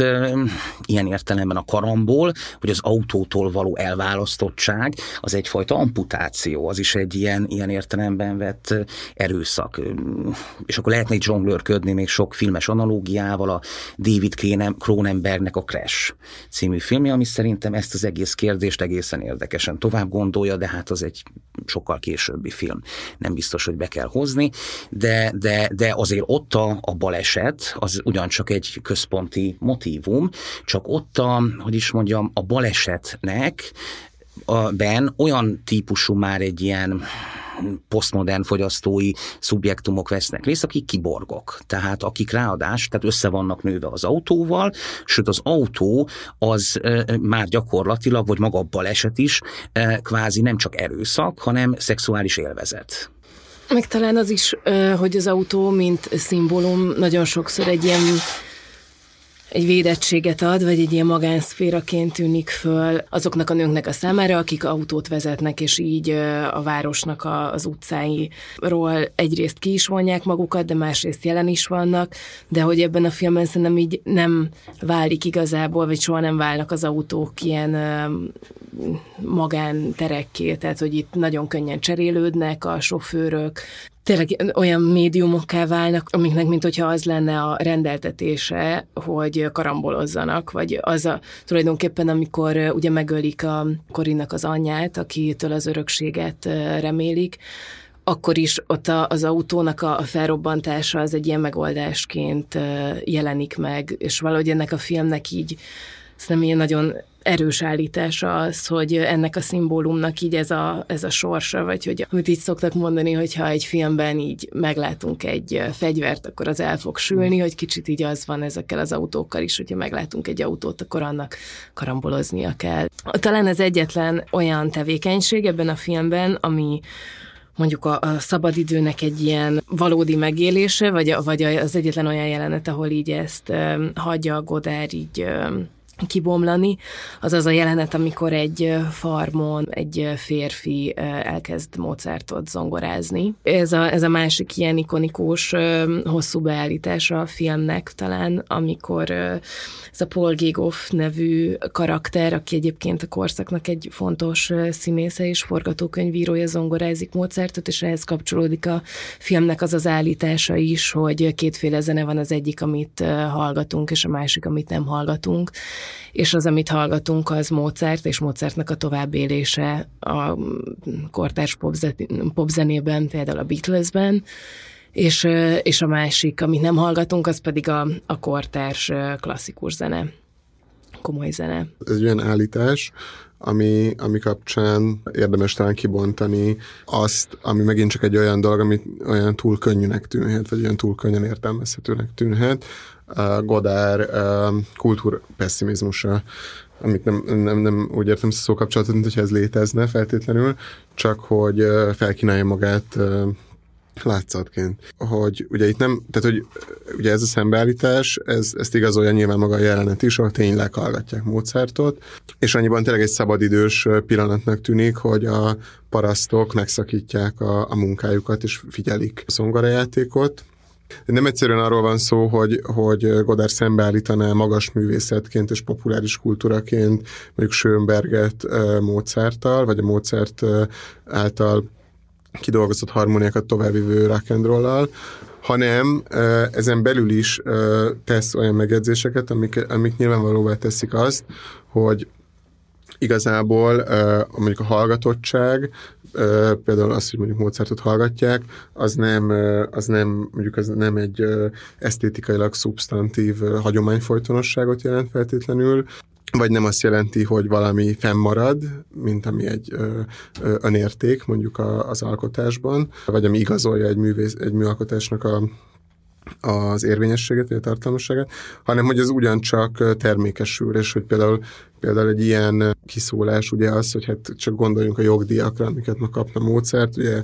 ilyen értelemben a karambol, hogy az autótól való elválasztottság, az egyfajta amputáció, az is egy ilyen, ilyen értelemben vett erőszak. És akkor lehetne egy zsonglőrködni még sok filmes analógiával, a David Cronenbergnek a Crash című filmje, ami szerintem ezt az egész kérdést egészen érdekesen tovább gondolja, de hát az egy sokkal későbbi film. Nem biztos, hogy be kell hozni, de, de, de azért ott a, a baleset, az ugyancsak egy egy központi motívum, csak ott a, hogy is mondjam, a balesetnek ben olyan típusú már egy ilyen posztmodern fogyasztói szubjektumok vesznek részt, akik kiborgok. Tehát akik ráadás, tehát össze vannak nőve az autóval, sőt az autó az már gyakorlatilag, vagy maga a baleset is kvázi nem csak erőszak, hanem szexuális élvezet. Meg talán az is, hogy az autó, mint szimbólum, nagyon sokszor egy ilyen egy védettséget ad, vagy egy ilyen magánszféraként tűnik föl azoknak a nőknek a számára, akik autót vezetnek, és így a városnak az utcáiról egyrészt ki is vonják magukat, de másrészt jelen is vannak, de hogy ebben a filmben szerintem így nem válik igazából, vagy soha nem válnak az autók ilyen magánterekké, tehát hogy itt nagyon könnyen cserélődnek a sofőrök, tényleg olyan médiumokká válnak, amiknek, mint hogyha az lenne a rendeltetése, hogy karambolozzanak, vagy az a tulajdonképpen, amikor ugye megölik a Korinnak az anyját, akitől az örökséget remélik, akkor is ott az autónak a felrobbantása az egy ilyen megoldásként jelenik meg, és valahogy ennek a filmnek így nem ilyen nagyon erős állítása az, hogy ennek a szimbólumnak így ez a, ez a sorsa, vagy hogy amit így szoktak mondani, hogyha egy filmben így meglátunk egy fegyvert, akkor az el fog sülni, hogy kicsit így az van ezekkel az autókkal is, hogyha meglátunk egy autót, akkor annak karamboloznia kell. Talán ez egyetlen olyan tevékenység ebben a filmben, ami mondjuk a, a szabadidőnek egy ilyen valódi megélése, vagy, vagy az egyetlen olyan jelenet, ahol így ezt um, hagyja a Godár így um, kibomlani, az az a jelenet, amikor egy farmon egy férfi elkezd Mozartot zongorázni. Ez a, ez a másik ilyen ikonikus hosszú beállítása a filmnek talán, amikor ez a Paul Gigoff nevű karakter, aki egyébként a korszaknak egy fontos színésze és forgatókönyvírója zongorázik Mozartot, és ehhez kapcsolódik a filmnek az az állítása is, hogy kétféle zene van az egyik, amit hallgatunk, és a másik, amit nem hallgatunk és az, amit hallgatunk, az Mozart, és Mozartnak a továbbélése a kortárs popzenében, például a Beatlesben, és, és a másik, amit nem hallgatunk, az pedig a, a kortárs klasszikus zene, komoly zene. Ez egy olyan állítás, ami, ami kapcsán érdemes talán kibontani azt, ami megint csak egy olyan dolog, ami olyan túl könnyűnek tűnhet, vagy olyan túl könnyen értelmezhetőnek tűnhet, Godár kultúr pessimizmusa, amit nem, nem, nem úgy értem szó kapcsolatot, mint hogyha ez létezne feltétlenül, csak hogy felkínálja magát látszatként. Hogy ugye itt nem, tehát hogy ugye ez a szembeállítás, ez, ezt igazolja nyilván maga a jelenet is, ahol tényleg hallgatják Mozartot, és annyiban tényleg egy szabadidős pillanatnak tűnik, hogy a parasztok megszakítják a, a munkájukat, és figyelik a szongorajátékot, nem egyszerűen arról van szó, hogy, hogy Godard szembeállítaná magas művészetként és populáris kultúraként mondjuk Schönberget Mozarttal, vagy a Mozart által kidolgozott harmóniákat továbbvívő rock and hanem ezen belül is tesz olyan megjegyzéseket, amik, amik nyilvánvalóvá teszik azt, hogy igazából mondjuk a hallgatottság, például az, hogy mondjuk Mozartot hallgatják, az nem, az nem mondjuk az nem egy esztétikailag szubstantív hagyományfolytonosságot jelent feltétlenül, vagy nem azt jelenti, hogy valami fennmarad, mint ami egy ö, ö, önérték mondjuk a, az alkotásban, vagy ami igazolja egy, művész, egy műalkotásnak a, az érvényességet, vagy a tartalmasságát, hanem hogy ez ugyancsak termékesül, és hogy például Például egy ilyen kiszólás ugye az, hogy hát csak gondoljunk a jogdíjakra, amiket ma kapna Mozart, ugye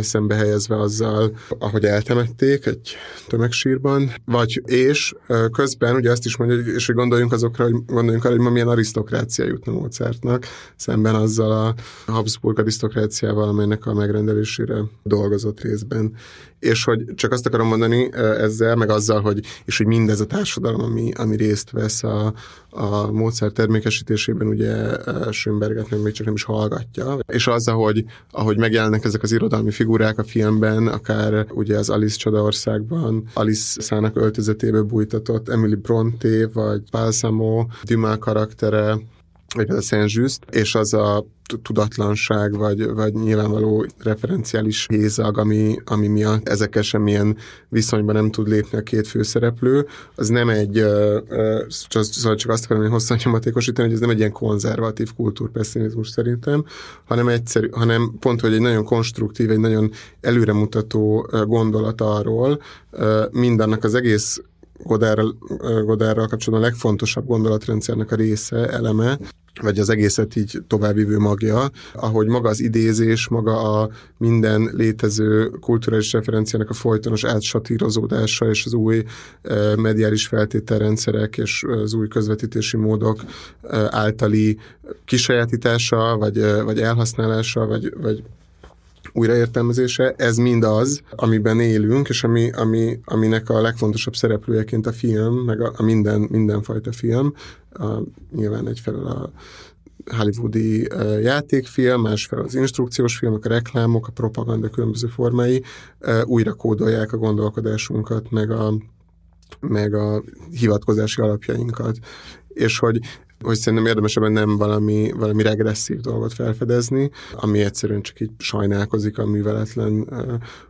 szembe helyezve azzal, ahogy eltemették egy tömegsírban, vagy és közben ugye azt is mondja, és hogy gondoljunk azokra, hogy gondoljunk arra, hogy ma milyen arisztokrácia jutna Mozartnak, szemben azzal a Habsburg arisztokráciával, amelynek a megrendelésére dolgozott részben. És hogy csak azt akarom mondani ezzel, meg azzal, hogy, és hogy mindez a társadalom, ami, ami részt vesz a, a Mozart termékesítésében ugye Schönberget még csak nem is hallgatja. És az, ahogy, ahogy megjelennek ezek az irodalmi figurák a filmben, akár ugye az Alice Csodaországban, Alice szának öltözetébe bújtatott Emily Bronte, vagy Balsamo, Dumas karaktere, vagy a Saint-Just, és az a tudatlanság, vagy, vagy nyilvánvaló referenciális hézag, ami, ami miatt ezekkel semmilyen viszonyban nem tud lépni a két főszereplő, az nem egy, csak, szóval csak azt akarom hogy hosszan nyomatékosítani, hogy ez nem egy ilyen konzervatív kultúrpesszimizmus szerintem, hanem egyszerű, hanem pont, hogy egy nagyon konstruktív, egy nagyon előremutató gondolat arról, mindannak az egész Godárral, Godárral kapcsolatban a legfontosabb gondolatrendszernek a része, eleme, vagy az egészet így továbbvívő magja, ahogy maga az idézés, maga a minden létező kulturális referenciának a folytonos átsatírozódása és az új mediális feltételrendszerek és az új közvetítési módok általi kisajátítása, vagy, vagy elhasználása, vagy, vagy újraértelmezése, ez mind az, amiben élünk, és ami, ami, aminek a legfontosabb szereplőjeként a film, meg a, a minden, mindenfajta film, a, nyilván egyfelől a hollywoodi játékfilm, másfelől az instrukciós filmek, a reklámok, a propaganda különböző formái újra kódolják a gondolkodásunkat, meg a, meg a hivatkozási alapjainkat. És hogy hogy szerintem érdemes ebben nem valami, valami regresszív dolgot felfedezni, ami egyszerűen csak így sajnálkozik a műveletlen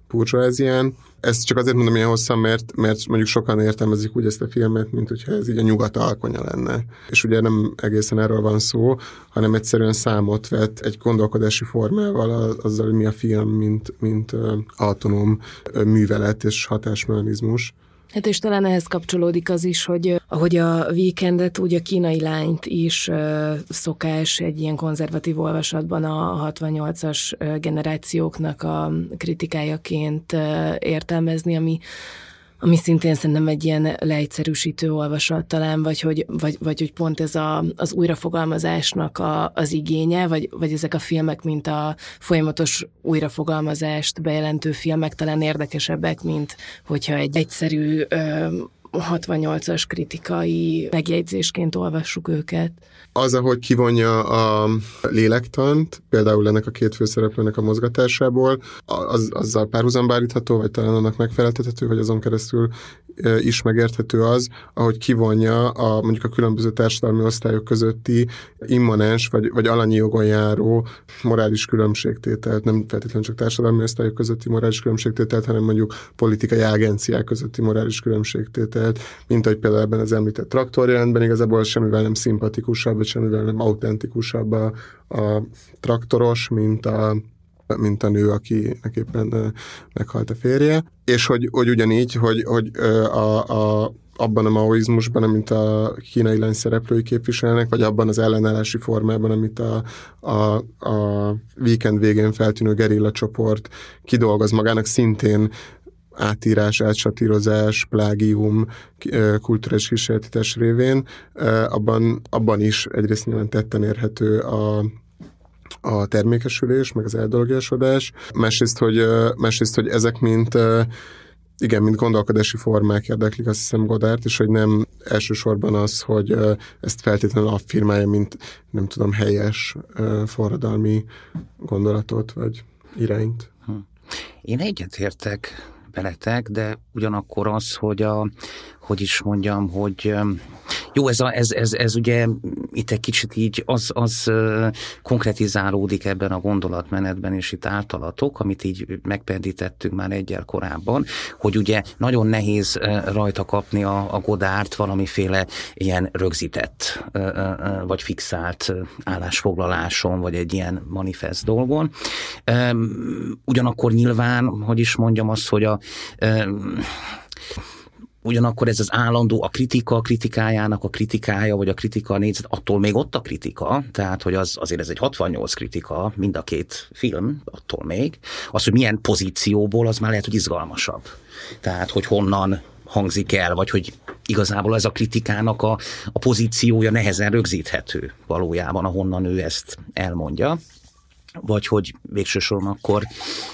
burzsóázián. Ezt csak azért mondom ilyen hosszan, mert, mert mondjuk sokan értelmezik úgy ezt a filmet, mint hogyha ez így a nyugat alkonya lenne. És ugye nem egészen erről van szó, hanem egyszerűen számot vett egy gondolkodási formával azzal, hogy mi a film, mint, mint autonóm művelet és hatásmechanizmus. Hát és talán ehhez kapcsolódik az is, hogy ahogy a weekendet, úgy a kínai lányt is szokás egy ilyen konzervatív olvasatban a 68-as generációknak a kritikájaként értelmezni, ami ami szintén szerintem egy ilyen leegyszerűsítő olvasat talán, vagy hogy, vagy, vagy hogy pont ez a, az újrafogalmazásnak a, az igénye, vagy, vagy ezek a filmek, mint a folyamatos újrafogalmazást bejelentő filmek talán érdekesebbek, mint hogyha egy egyszerű ö, 68-as kritikai megjegyzésként olvassuk őket. Az, ahogy kivonja a lélektant, például ennek a két főszereplőnek a mozgatásából, az, azzal párhuzamba állítható, vagy talán annak megfeleltethető, vagy azon keresztül is megérthető az, ahogy kivonja a, mondjuk a különböző társadalmi osztályok közötti immanens vagy, vagy alanyi jogon járó morális különbségtételt, nem feltétlenül csak társadalmi osztályok közötti morális különbségtételt, hanem mondjuk politikai agenciák közötti morális különbségtételt, mint ahogy például ebben az említett traktorjelentben igazából semmivel nem szimpatikusabb, vagy semmivel nem autentikusabb a, a traktoros, mint a mint a nő, akinek éppen meghalt a férje. És hogy, hogy ugyanígy, hogy, hogy a, a, abban a maoizmusban, amit a kínai lány szereplői képviselnek, vagy abban az ellenállási formában, amit a, a, a weekend végén feltűnő gerilla csoport kidolgoz magának, szintén átírás, átsatírozás, plágium, kulturális kísérletítás révén, abban, abban is egyrészt nyilván tetten érhető a, a termékesülés, meg az eldolgásodás. Másrészt, hogy, másrészt, hogy ezek mint igen, mint gondolkodási formák érdeklik azt hiszem Godárt, és hogy nem elsősorban az, hogy ezt feltétlenül affirmálja, mint nem tudom, helyes forradalmi gondolatot vagy irányt. Hm. Én egyetértek veletek, de ugyanakkor az, hogy a, hogy is mondjam, hogy jó, ez, a, ez, ez, ez ugye itt egy kicsit így az, az konkretizálódik ebben a gondolatmenetben, és itt általatok, amit így megpendítettünk már egyel korábban, hogy ugye nagyon nehéz rajta kapni a, a Godárt valamiféle ilyen rögzített, vagy fixált állásfoglaláson, vagy egy ilyen manifest dolgon. Ugyanakkor nyilván, hogy is mondjam azt, hogy a ugyanakkor ez az állandó, a kritika a kritikájának a kritikája, vagy a kritika a nézet, attól még ott a kritika, tehát hogy az, azért ez egy 68 kritika, mind a két film, attól még. Az, hogy milyen pozícióból, az már lehet, hogy izgalmasabb. Tehát, hogy honnan hangzik el, vagy hogy igazából ez a kritikának a, a pozíciója nehezen rögzíthető valójában, ahonnan ő ezt elmondja vagy hogy végső soron akkor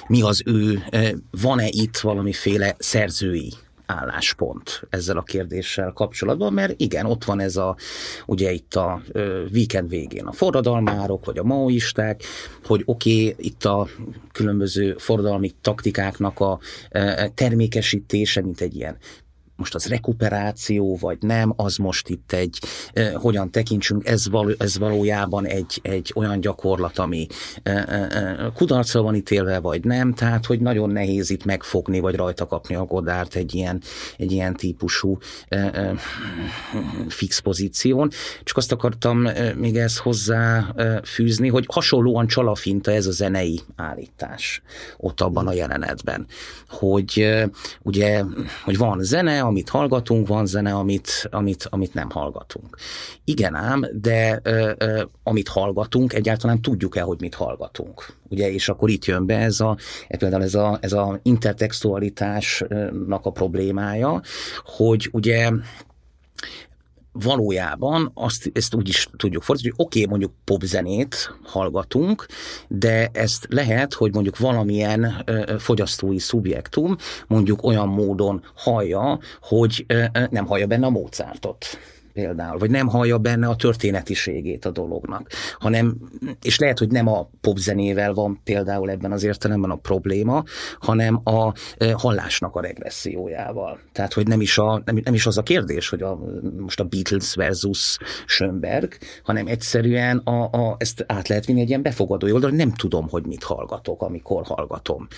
mi az ő, eh, van-e itt valamiféle szerzői álláspont ezzel a kérdéssel kapcsolatban, mert igen, ott van ez a, ugye itt a weekend végén a forradalmárok, vagy a maoisták, hogy oké, okay, itt a különböző forradalmi taktikáknak a termékesítése, mint egy ilyen most az rekuperáció, vagy nem, az most itt egy, eh, hogyan tekintsünk, ez, való, ez valójában egy, egy olyan gyakorlat, ami eh, eh, kudarcra van ítélve, vagy nem, tehát, hogy nagyon nehéz itt megfogni, vagy rajta kapni a Godárt egy ilyen, egy ilyen típusú eh, eh, fix pozíción. Csak azt akartam eh, még ezt hozzá eh, fűzni, hogy hasonlóan csalafinta ez a zenei állítás ott abban a jelenetben, hogy eh, ugye, hogy van zene, amit hallgatunk, van zene, amit, amit, amit nem hallgatunk. Igen ám, de ö, ö, amit hallgatunk, egyáltalán tudjuk-e, hogy mit hallgatunk. Ugye, és akkor itt jön be ez a, például ez a, ez a intertextualitásnak a problémája, hogy ugye valójában azt, ezt úgy is tudjuk fordítani, hogy oké, okay, mondjuk popzenét hallgatunk, de ezt lehet, hogy mondjuk valamilyen ö, fogyasztói szubjektum mondjuk olyan módon hallja, hogy ö, nem hallja benne a Mozartot például, vagy nem hallja benne a történetiségét a dolognak, hanem, és lehet, hogy nem a popzenével van például ebben az értelemben a probléma, hanem a hallásnak a regressziójával. Tehát, hogy nem is, a, nem, nem is az a kérdés, hogy a, most a Beatles versus Schönberg, hanem egyszerűen a, a, ezt át lehet vinni egy ilyen befogadó oldalra, nem tudom, hogy mit hallgatok, amikor hallgatom.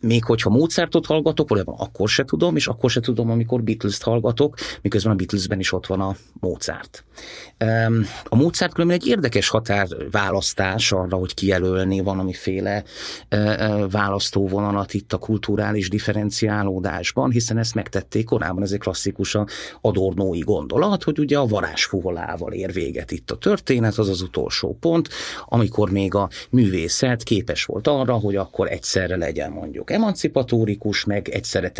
Még hogyha Mozartot hallgatok, valójában akkor se tudom, és akkor se tudom, amikor Beatles-t hallgatok, miközben a Beatlesben is ott van a Mozart. A Mozart különben egy érdekes határválasztás arra, hogy kijelölni valamiféle választóvonalat itt a kulturális differenciálódásban, hiszen ezt megtették korábban, ez egy klasszikus adornói gondolat, hogy ugye a varázsfuvolával ér véget itt a történet, az az utolsó pont, amikor még a művészet képes volt arra, hogy akkor egyszerre legyen mondjuk emancipatórikus, meg egyszerre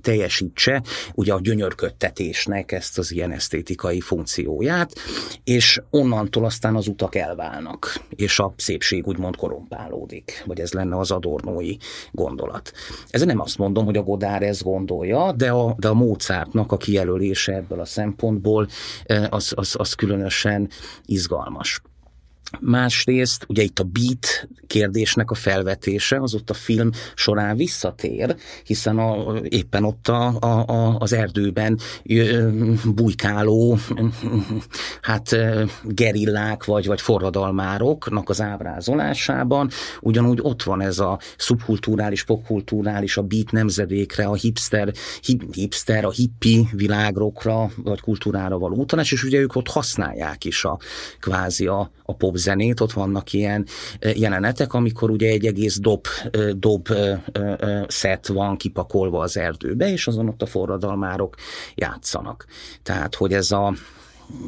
teljesítse ugye a gyönyörködtetésnek ezt az ilyen esztétikai funkcióját, és onnantól aztán az utak elválnak, és a szépség úgymond korrumpálódik, vagy ez lenne az adornói gondolat. Ez nem azt mondom, hogy a Godár ezt gondolja, de a, de a Mozartnak a kijelölése ebből a szempontból eh, az, az, az különösen izgalmas. Másrészt ugye itt a beat kérdésnek a felvetése az ott a film során visszatér, hiszen a, éppen ott a, a, a, az erdőben bujkáló hát gerillák vagy, vagy forradalmároknak az ábrázolásában. Ugyanúgy ott van ez a szubkulturális, popkulturális, a beat nemzedékre, a hipster, hip, hipster, a hippi világrokra vagy kultúrára való utalás, és ugye ők ott használják is a kvázi a, a pop zenét, ott vannak ilyen jelenetek, amikor ugye egy egész dob, dob szett van kipakolva az erdőbe, és azon ott a forradalmárok játszanak. Tehát, hogy ez a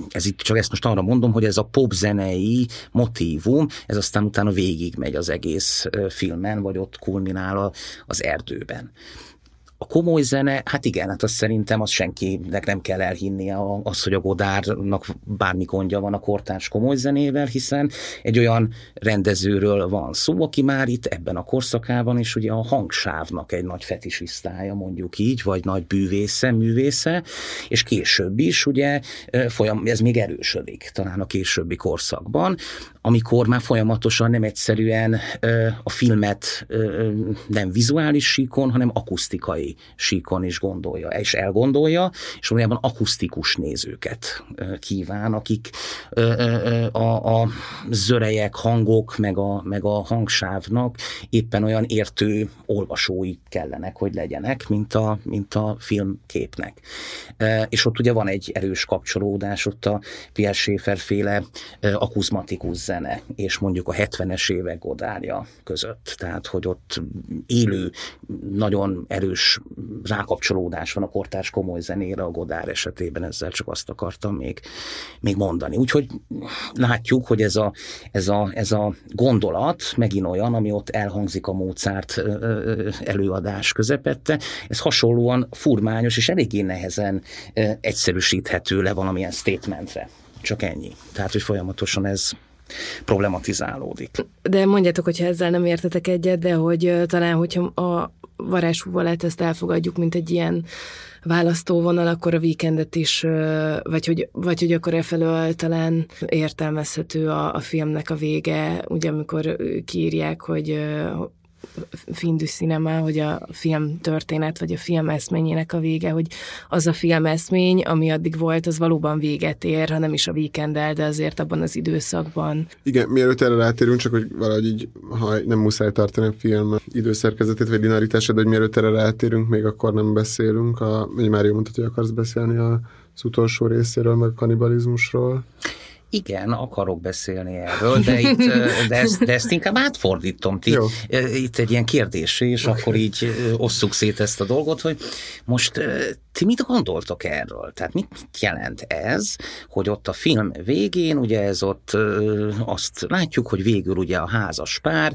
ez itt csak ezt most arra mondom, hogy ez a popzenei motívum, ez aztán utána végigmegy az egész filmen, vagy ott kulminál az erdőben. A komoly zene, hát igen, hát azt szerintem az senkinek nem kell elhinnie az, hogy a Godárnak bármi gondja van a kortárs komoly zenével, hiszen egy olyan rendezőről van szó, aki már itt ebben a korszakában is ugye a hangsávnak egy nagy fetisisztája, mondjuk így, vagy nagy bűvésze, művésze, és később is ugye folyam, ez még erősödik talán a későbbi korszakban, amikor már folyamatosan nem egyszerűen a filmet nem vizuális síkon, hanem akusztikai síkon is gondolja, és elgondolja, és valójában akusztikus nézőket kíván, akik a, a zörejek, hangok, meg a, meg a hangsávnak éppen olyan értő olvasói kellenek, hogy legyenek, mint a, mint a filmképnek. És ott ugye van egy erős kapcsolódás, ott a Pierre Schaeffer féle akuzmatikus zene, és mondjuk a 70-es évek Godárja között. Tehát, hogy ott élő, nagyon erős rákapcsolódás van a kortárs komoly zenére a Godár esetében, ezzel csak azt akartam még, még mondani. Úgyhogy látjuk, hogy ez a, ez, a, ez a gondolat megint olyan, ami ott elhangzik a Mozart előadás közepette, ez hasonlóan furmányos és eléggé nehezen egyszerűsíthető le valamilyen statementre. Csak ennyi. Tehát, hogy folyamatosan ez problematizálódik. De mondjátok, hogyha ezzel nem értetek egyet, de hogy talán, hogyha a varázsfúvalát ezt elfogadjuk, mint egy ilyen választóvonal, akkor a víkendet is, vagy hogy, vagy hogy akkor e felől talán értelmezhető a, a filmnek a vége, ugye amikor kiírják, hogy findű cinema, hogy a film történet, vagy a film eszményének a vége, hogy az a film eszmény, ami addig volt, az valóban véget ér, ha nem is a víkendel, de azért abban az időszakban. Igen, mielőtt erre rátérünk, csak hogy valahogy így, ha nem muszáj tartani a film időszerkezetét, vagy linearitását, de hogy mielőtt erre rátérünk, még akkor nem beszélünk, a, hogy Mário mondta, hogy akarsz beszélni az utolsó részéről, meg a kanibalizmusról. Igen, akarok beszélni erről, de, itt, de, ezt, de ezt inkább átfordítom. Ti, itt egy ilyen kérdés, és okay. akkor így osszuk szét ezt a dolgot, hogy most ti mit gondoltok erről? Tehát mit, mit jelent ez, hogy ott a film végén, ugye ez ott azt látjuk, hogy végül ugye a házas pár,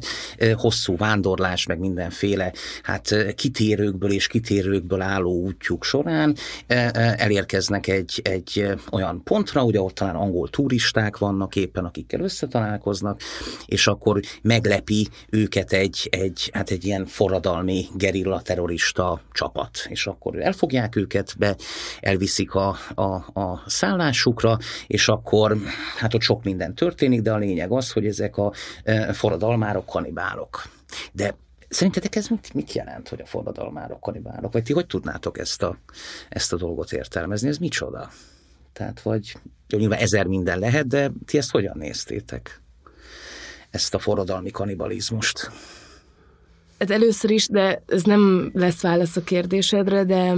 hosszú vándorlás, meg mindenféle hát kitérőkből és kitérőkből álló útjuk során elérkeznek egy, egy olyan pontra, ugye ott talán angol turisták vannak éppen, akikkel összetalálkoznak, és akkor meglepi őket egy, egy, hát egy ilyen forradalmi gerilla terrorista csapat, és akkor elfogják őket, be elviszik a, a, a szállásukra, és akkor hát ott sok minden történik, de a lényeg az, hogy ezek a e, forradalmárok kanibálok. De Szerintetek ez mit, mit jelent, hogy a forradalmárok kanibálok? Vagy ti hogy tudnátok ezt a, ezt a dolgot értelmezni? Ez micsoda? Tehát, vagy jó, nyilván ezer minden lehet, de ti ezt hogyan néztétek? Ezt a forradalmi kanibalizmust? Hát először is, de ez nem lesz válasz a kérdésedre, de,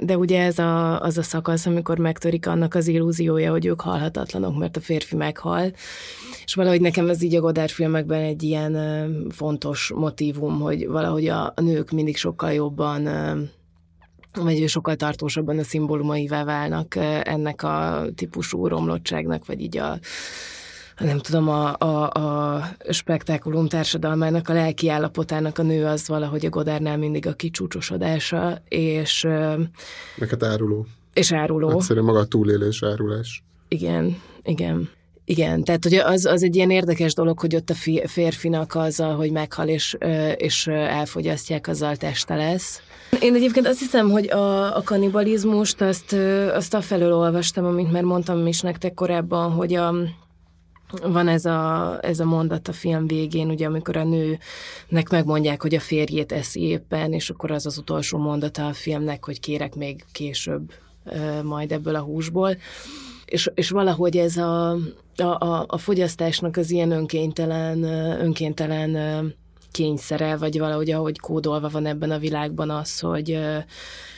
de ugye ez a, az a szakasz, amikor megtörik annak az illúziója, hogy ők halhatatlanok, mert a férfi meghal. És valahogy nekem ez így a Godard filmekben egy ilyen fontos motívum, hogy valahogy a, a nők mindig sokkal jobban vagy sokkal tartósabban a szimbólumaivá válnak ennek a típusú romlottságnak, vagy így a nem tudom, a, a, a spektákulum társadalmának, a lelki állapotának a nő az valahogy a Godárnál mindig a kicsúcsosodása, és... Meg hát áruló. És áruló. Egyszerűen maga a túlélés, árulás. Igen, igen. Igen, tehát ugye az, az egy ilyen érdekes dolog, hogy ott a férfinak azzal, hogy meghal és, és elfogyasztják, azzal teste lesz. Én egyébként azt hiszem, hogy a, a kanibalizmust azt, azt afelől olvastam, amit már mondtam is nektek korábban, hogy a, van ez a, ez a mondat a film végén, ugye, amikor a nőnek megmondják, hogy a férjét eszi éppen, és akkor az az utolsó mondata a filmnek, hogy kérek még később majd ebből a húsból. És, és valahogy ez a, a, a fogyasztásnak az ilyen önkéntelen, önkéntelen kényszere, vagy valahogy ahogy kódolva van ebben a világban az, hogy,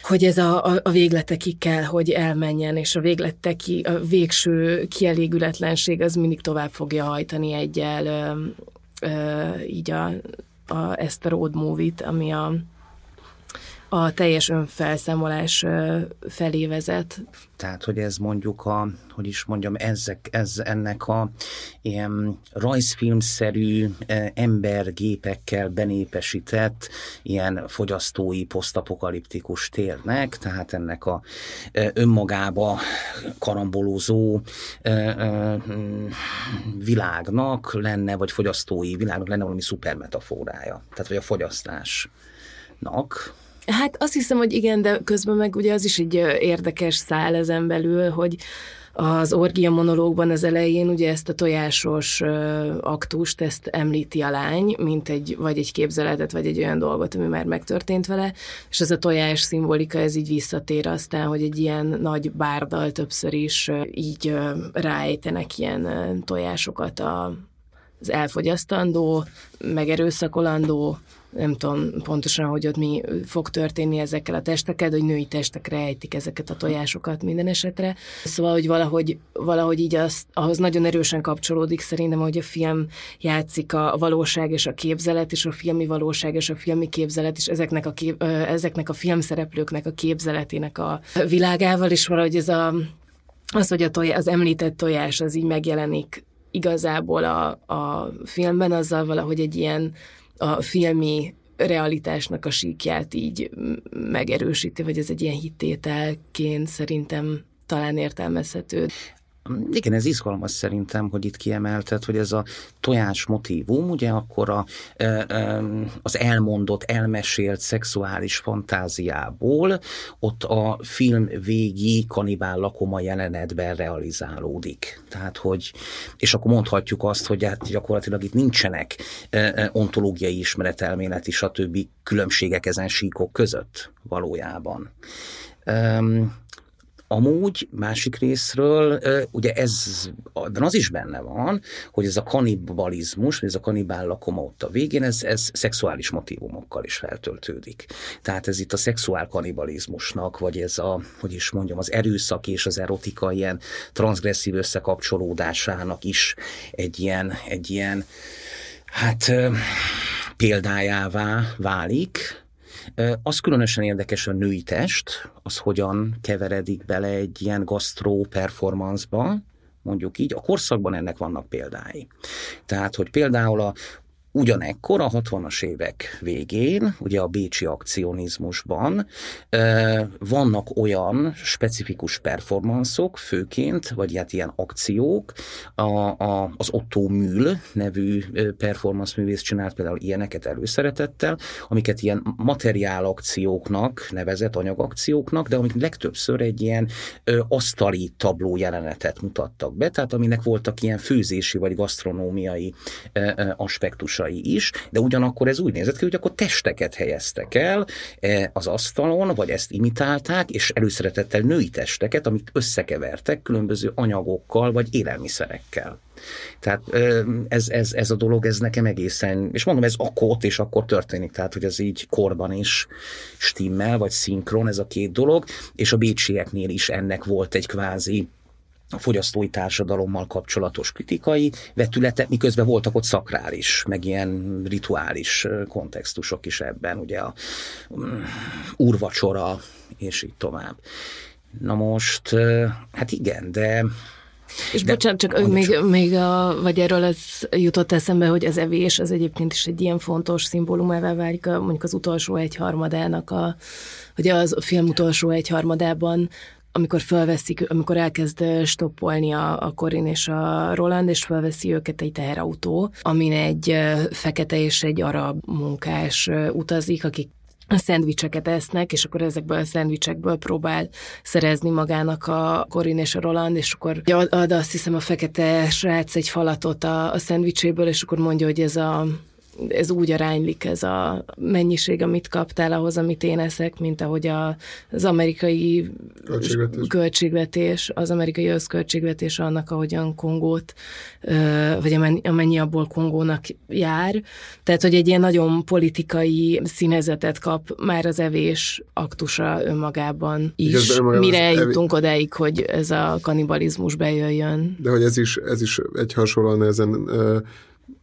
hogy ez a, a, a végletekig kell, hogy elmenjen, és a végleteki, a végső kielégületlenség az mindig tovább fogja hajtani egyel így a, a, ezt a road movie-t, ami a, a teljes önfelszámolás felé vezet. Tehát, hogy ez mondjuk a, hogy is mondjam, ezek, ez ennek a ilyen rajzfilmszerű embergépekkel benépesített ilyen fogyasztói posztapokaliptikus térnek, tehát ennek a önmagába karambolózó világnak lenne, vagy fogyasztói világnak lenne valami szupermetaforája, tehát vagy a fogyasztásnak, Hát azt hiszem, hogy igen, de közben meg ugye az is egy érdekes szál ezen belül, hogy az orgia monológban az elején ugye ezt a tojásos aktust, ezt említi a lány, mint egy, vagy egy képzeletet, vagy egy olyan dolgot, ami már megtörtént vele, és ez a tojás szimbolika, ez így visszatér aztán, hogy egy ilyen nagy bárdal többször is így ráejtenek ilyen tojásokat a, az elfogyasztandó, megerőszakolandó nem tudom pontosan, hogy ott mi fog történni ezekkel a testekkel, hogy női testekre ejtik ezeket a tojásokat minden esetre. Szóval, hogy valahogy, valahogy így az, ahhoz nagyon erősen kapcsolódik szerintem, hogy a film játszik a valóság és a képzelet, és a filmi valóság és a filmi képzelet, és ezeknek a, kép, ezeknek a filmszereplőknek a képzeletének a világával, és valahogy ez a, az, hogy a tojás, az említett tojás az így megjelenik igazából a, a filmben, azzal valahogy egy ilyen a filmi realitásnak a síkját így megerősíti, vagy ez egy ilyen hittételként szerintem talán értelmezhető. Igen, ez izgalmas szerintem, hogy itt kiemelted, hogy ez a tojás motívum, ugye akkor a, az elmondott, elmesélt szexuális fantáziából ott a film végi kanibál lakoma jelenetben realizálódik. Tehát, hogy, és akkor mondhatjuk azt, hogy hát gyakorlatilag itt nincsenek ontológiai ismeretelméleti, stb. különbségek ezen síkok között valójában. Amúgy másik részről, ugye ez, de az is benne van, hogy ez a kanibalizmus, vagy ez a kanibál lakoma ott a végén, ez, ez szexuális motivumokkal is feltöltődik. Tehát ez itt a szexuál kanibalizmusnak, vagy ez a, hogy is mondjam, az erőszak és az erotika ilyen transgresszív összekapcsolódásának is egy ilyen, egy ilyen hát példájává válik, az különösen érdekes a női test, az hogyan keveredik bele egy ilyen gasztró performance-ba, mondjuk így, a korszakban ennek vannak példái. Tehát, hogy például a Ugyanekkor a 60-as évek végén, ugye a bécsi akcionizmusban vannak olyan specifikus performanszok, főként, vagy hát ilyen akciók, a, a, az Otto Mühl nevű performance művész csinált például ilyeneket előszeretettel, amiket ilyen materiálakcióknak nevezett anyagakcióknak, de amik legtöbbször egy ilyen asztali tabló jelenetet mutattak be, tehát aminek voltak ilyen főzési vagy gasztronómiai ö, aspektusai társai is, de ugyanakkor ez úgy nézett ki, hogy akkor testeket helyeztek el e, az asztalon, vagy ezt imitálták, és előszeretettel női testeket, amit összekevertek különböző anyagokkal, vagy élelmiszerekkel. Tehát ez, ez, ez a dolog, ez nekem egészen, és mondom, ez akkor ott és akkor történik, tehát hogy ez így korban is stimmel, vagy szinkron ez a két dolog, és a bécsieknél is ennek volt egy kvázi a fogyasztói társadalommal kapcsolatos kritikai vetülete, miközben voltak ott szakrális, meg ilyen rituális kontextusok is ebben, ugye a um, és így tovább. Na most, hát igen, de és De, bocsánat, csak még, még a, vagy erről ez jutott eszembe, hogy az evés az egyébként is egy ilyen fontos szimbólum, válik a, mondjuk az utolsó egyharmadának, a, hogy az a film utolsó egyharmadában amikor felveszik, amikor elkezd stoppolni a, a Corin és a Roland, és felveszi őket egy teherautó, amin egy fekete és egy arab munkás utazik, akik a szendvicseket esznek, és akkor ezekből a szendvicsekből próbál szerezni magának a Corin és a Roland, és akkor ad azt hiszem a fekete srác egy falatot a, a szendvicséből, és akkor mondja, hogy ez a ez úgy aránylik ez a mennyiség, amit kaptál ahhoz, amit én eszek, mint ahogy a, az amerikai költségvetés. költségvetés, az amerikai összköltségvetés annak, ahogyan Kongót, vagy amennyi abból Kongónak jár. Tehát, hogy egy ilyen nagyon politikai színezetet kap már az evés aktusa önmagában is, önmagában mire eljutunk evés... odáig, hogy ez a kanibalizmus bejöjjön. De hogy ez is, ez is egy hasonlóan ezen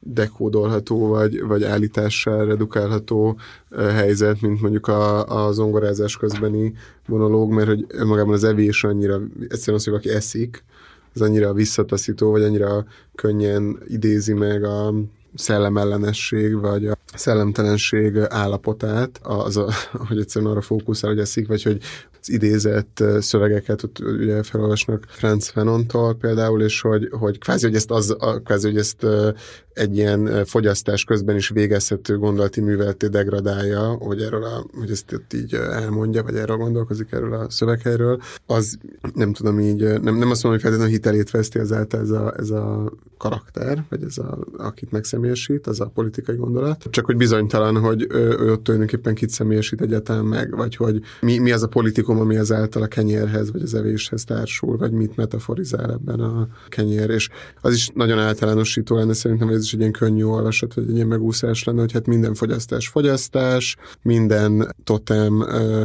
dekódolható, vagy, vagy állítással redukálható helyzet, mint mondjuk a, a zongorázás közbeni monológ, mert hogy önmagában az evés annyira, egyszerűen az, hogy valaki eszik, az annyira visszataszító, vagy annyira könnyen idézi meg a szellemellenesség, vagy a szellemtelenség állapotát, az, a, hogy egyszerűen arra fókuszál, hogy eszik, vagy hogy az idézett szövegeket ott ugye felolvasnak Franz Fanontól például, és hogy, hogy kvázi, hogy ezt, az, kvázi, hogy ezt egy ilyen fogyasztás közben is végezhető gondolati művelté degradálja, hogy erről a, hogy ezt így elmondja, vagy erről gondolkozik erről a szöveghelyről, az nem tudom így, nem, nem azt mondom, hogy feltétlenül hitelét veszti ezáltal ez a, ez a karakter, vagy ez a, akit megszemélyesít, az a politikai gondolat. Csak hogy bizonytalan, hogy ő, ő ott tulajdonképpen kit személyesít egyáltalán meg, vagy hogy mi, mi az a politikum, ami ezáltal a kenyérhez, vagy az evéshez társul, vagy mit metaforizál ebben a kenyér. És az is nagyon általánosító lenne szerintem, hogy ez is egy ilyen könnyű olvasat, vagy egy ilyen megúszás lenne, hogy hát minden fogyasztás fogyasztás, minden totem,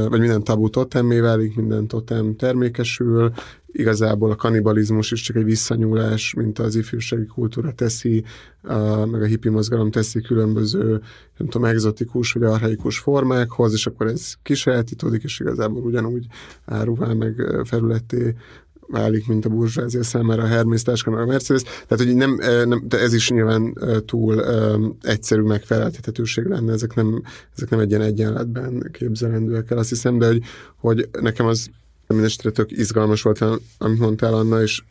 vagy minden tabu totemmé válik, minden totem termékesül, igazából a kanibalizmus is csak egy visszanyúlás, mint az ifjúsági kultúra teszi, a, meg a hippi mozgalom teszi különböző, nem tudom, egzotikus vagy arhaikus formákhoz, és akkor ez kisajátítódik, és igazából ugyanúgy áruvá meg felületé válik, mint a burzsázia számára a Hermes táska, meg a Mercedes. Tehát, hogy nem, nem de ez is nyilván túl um, egyszerű megfeleltethetőség lenne, ezek nem, ezek nem egy ilyen egyenletben képzelendőek el, azt hiszem, de hogy, hogy nekem az Mindenesetre tök izgalmas volt, amit mondtál Anna, és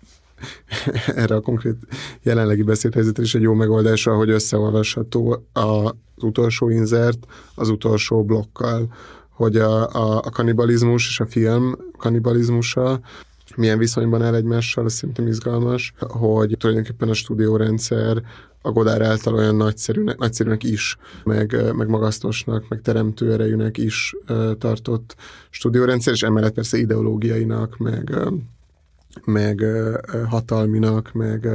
erre a konkrét jelenlegi beszédhelyzetre is egy jó megoldása, hogy összeolvasható az utolsó inzert az utolsó blokkal, hogy a, a, a kanibalizmus és a film kanibalizmusa milyen viszonyban áll egymással, ez szerintem izgalmas, hogy tulajdonképpen a stúdiórendszer a Godár által olyan nagyszerűnek, nagyszerűnek is, meg, meg magasztosnak, meg teremtő erejűnek is tartott stúdiórendszer, és emellett persze ideológiainak, meg, meg hatalminak, meg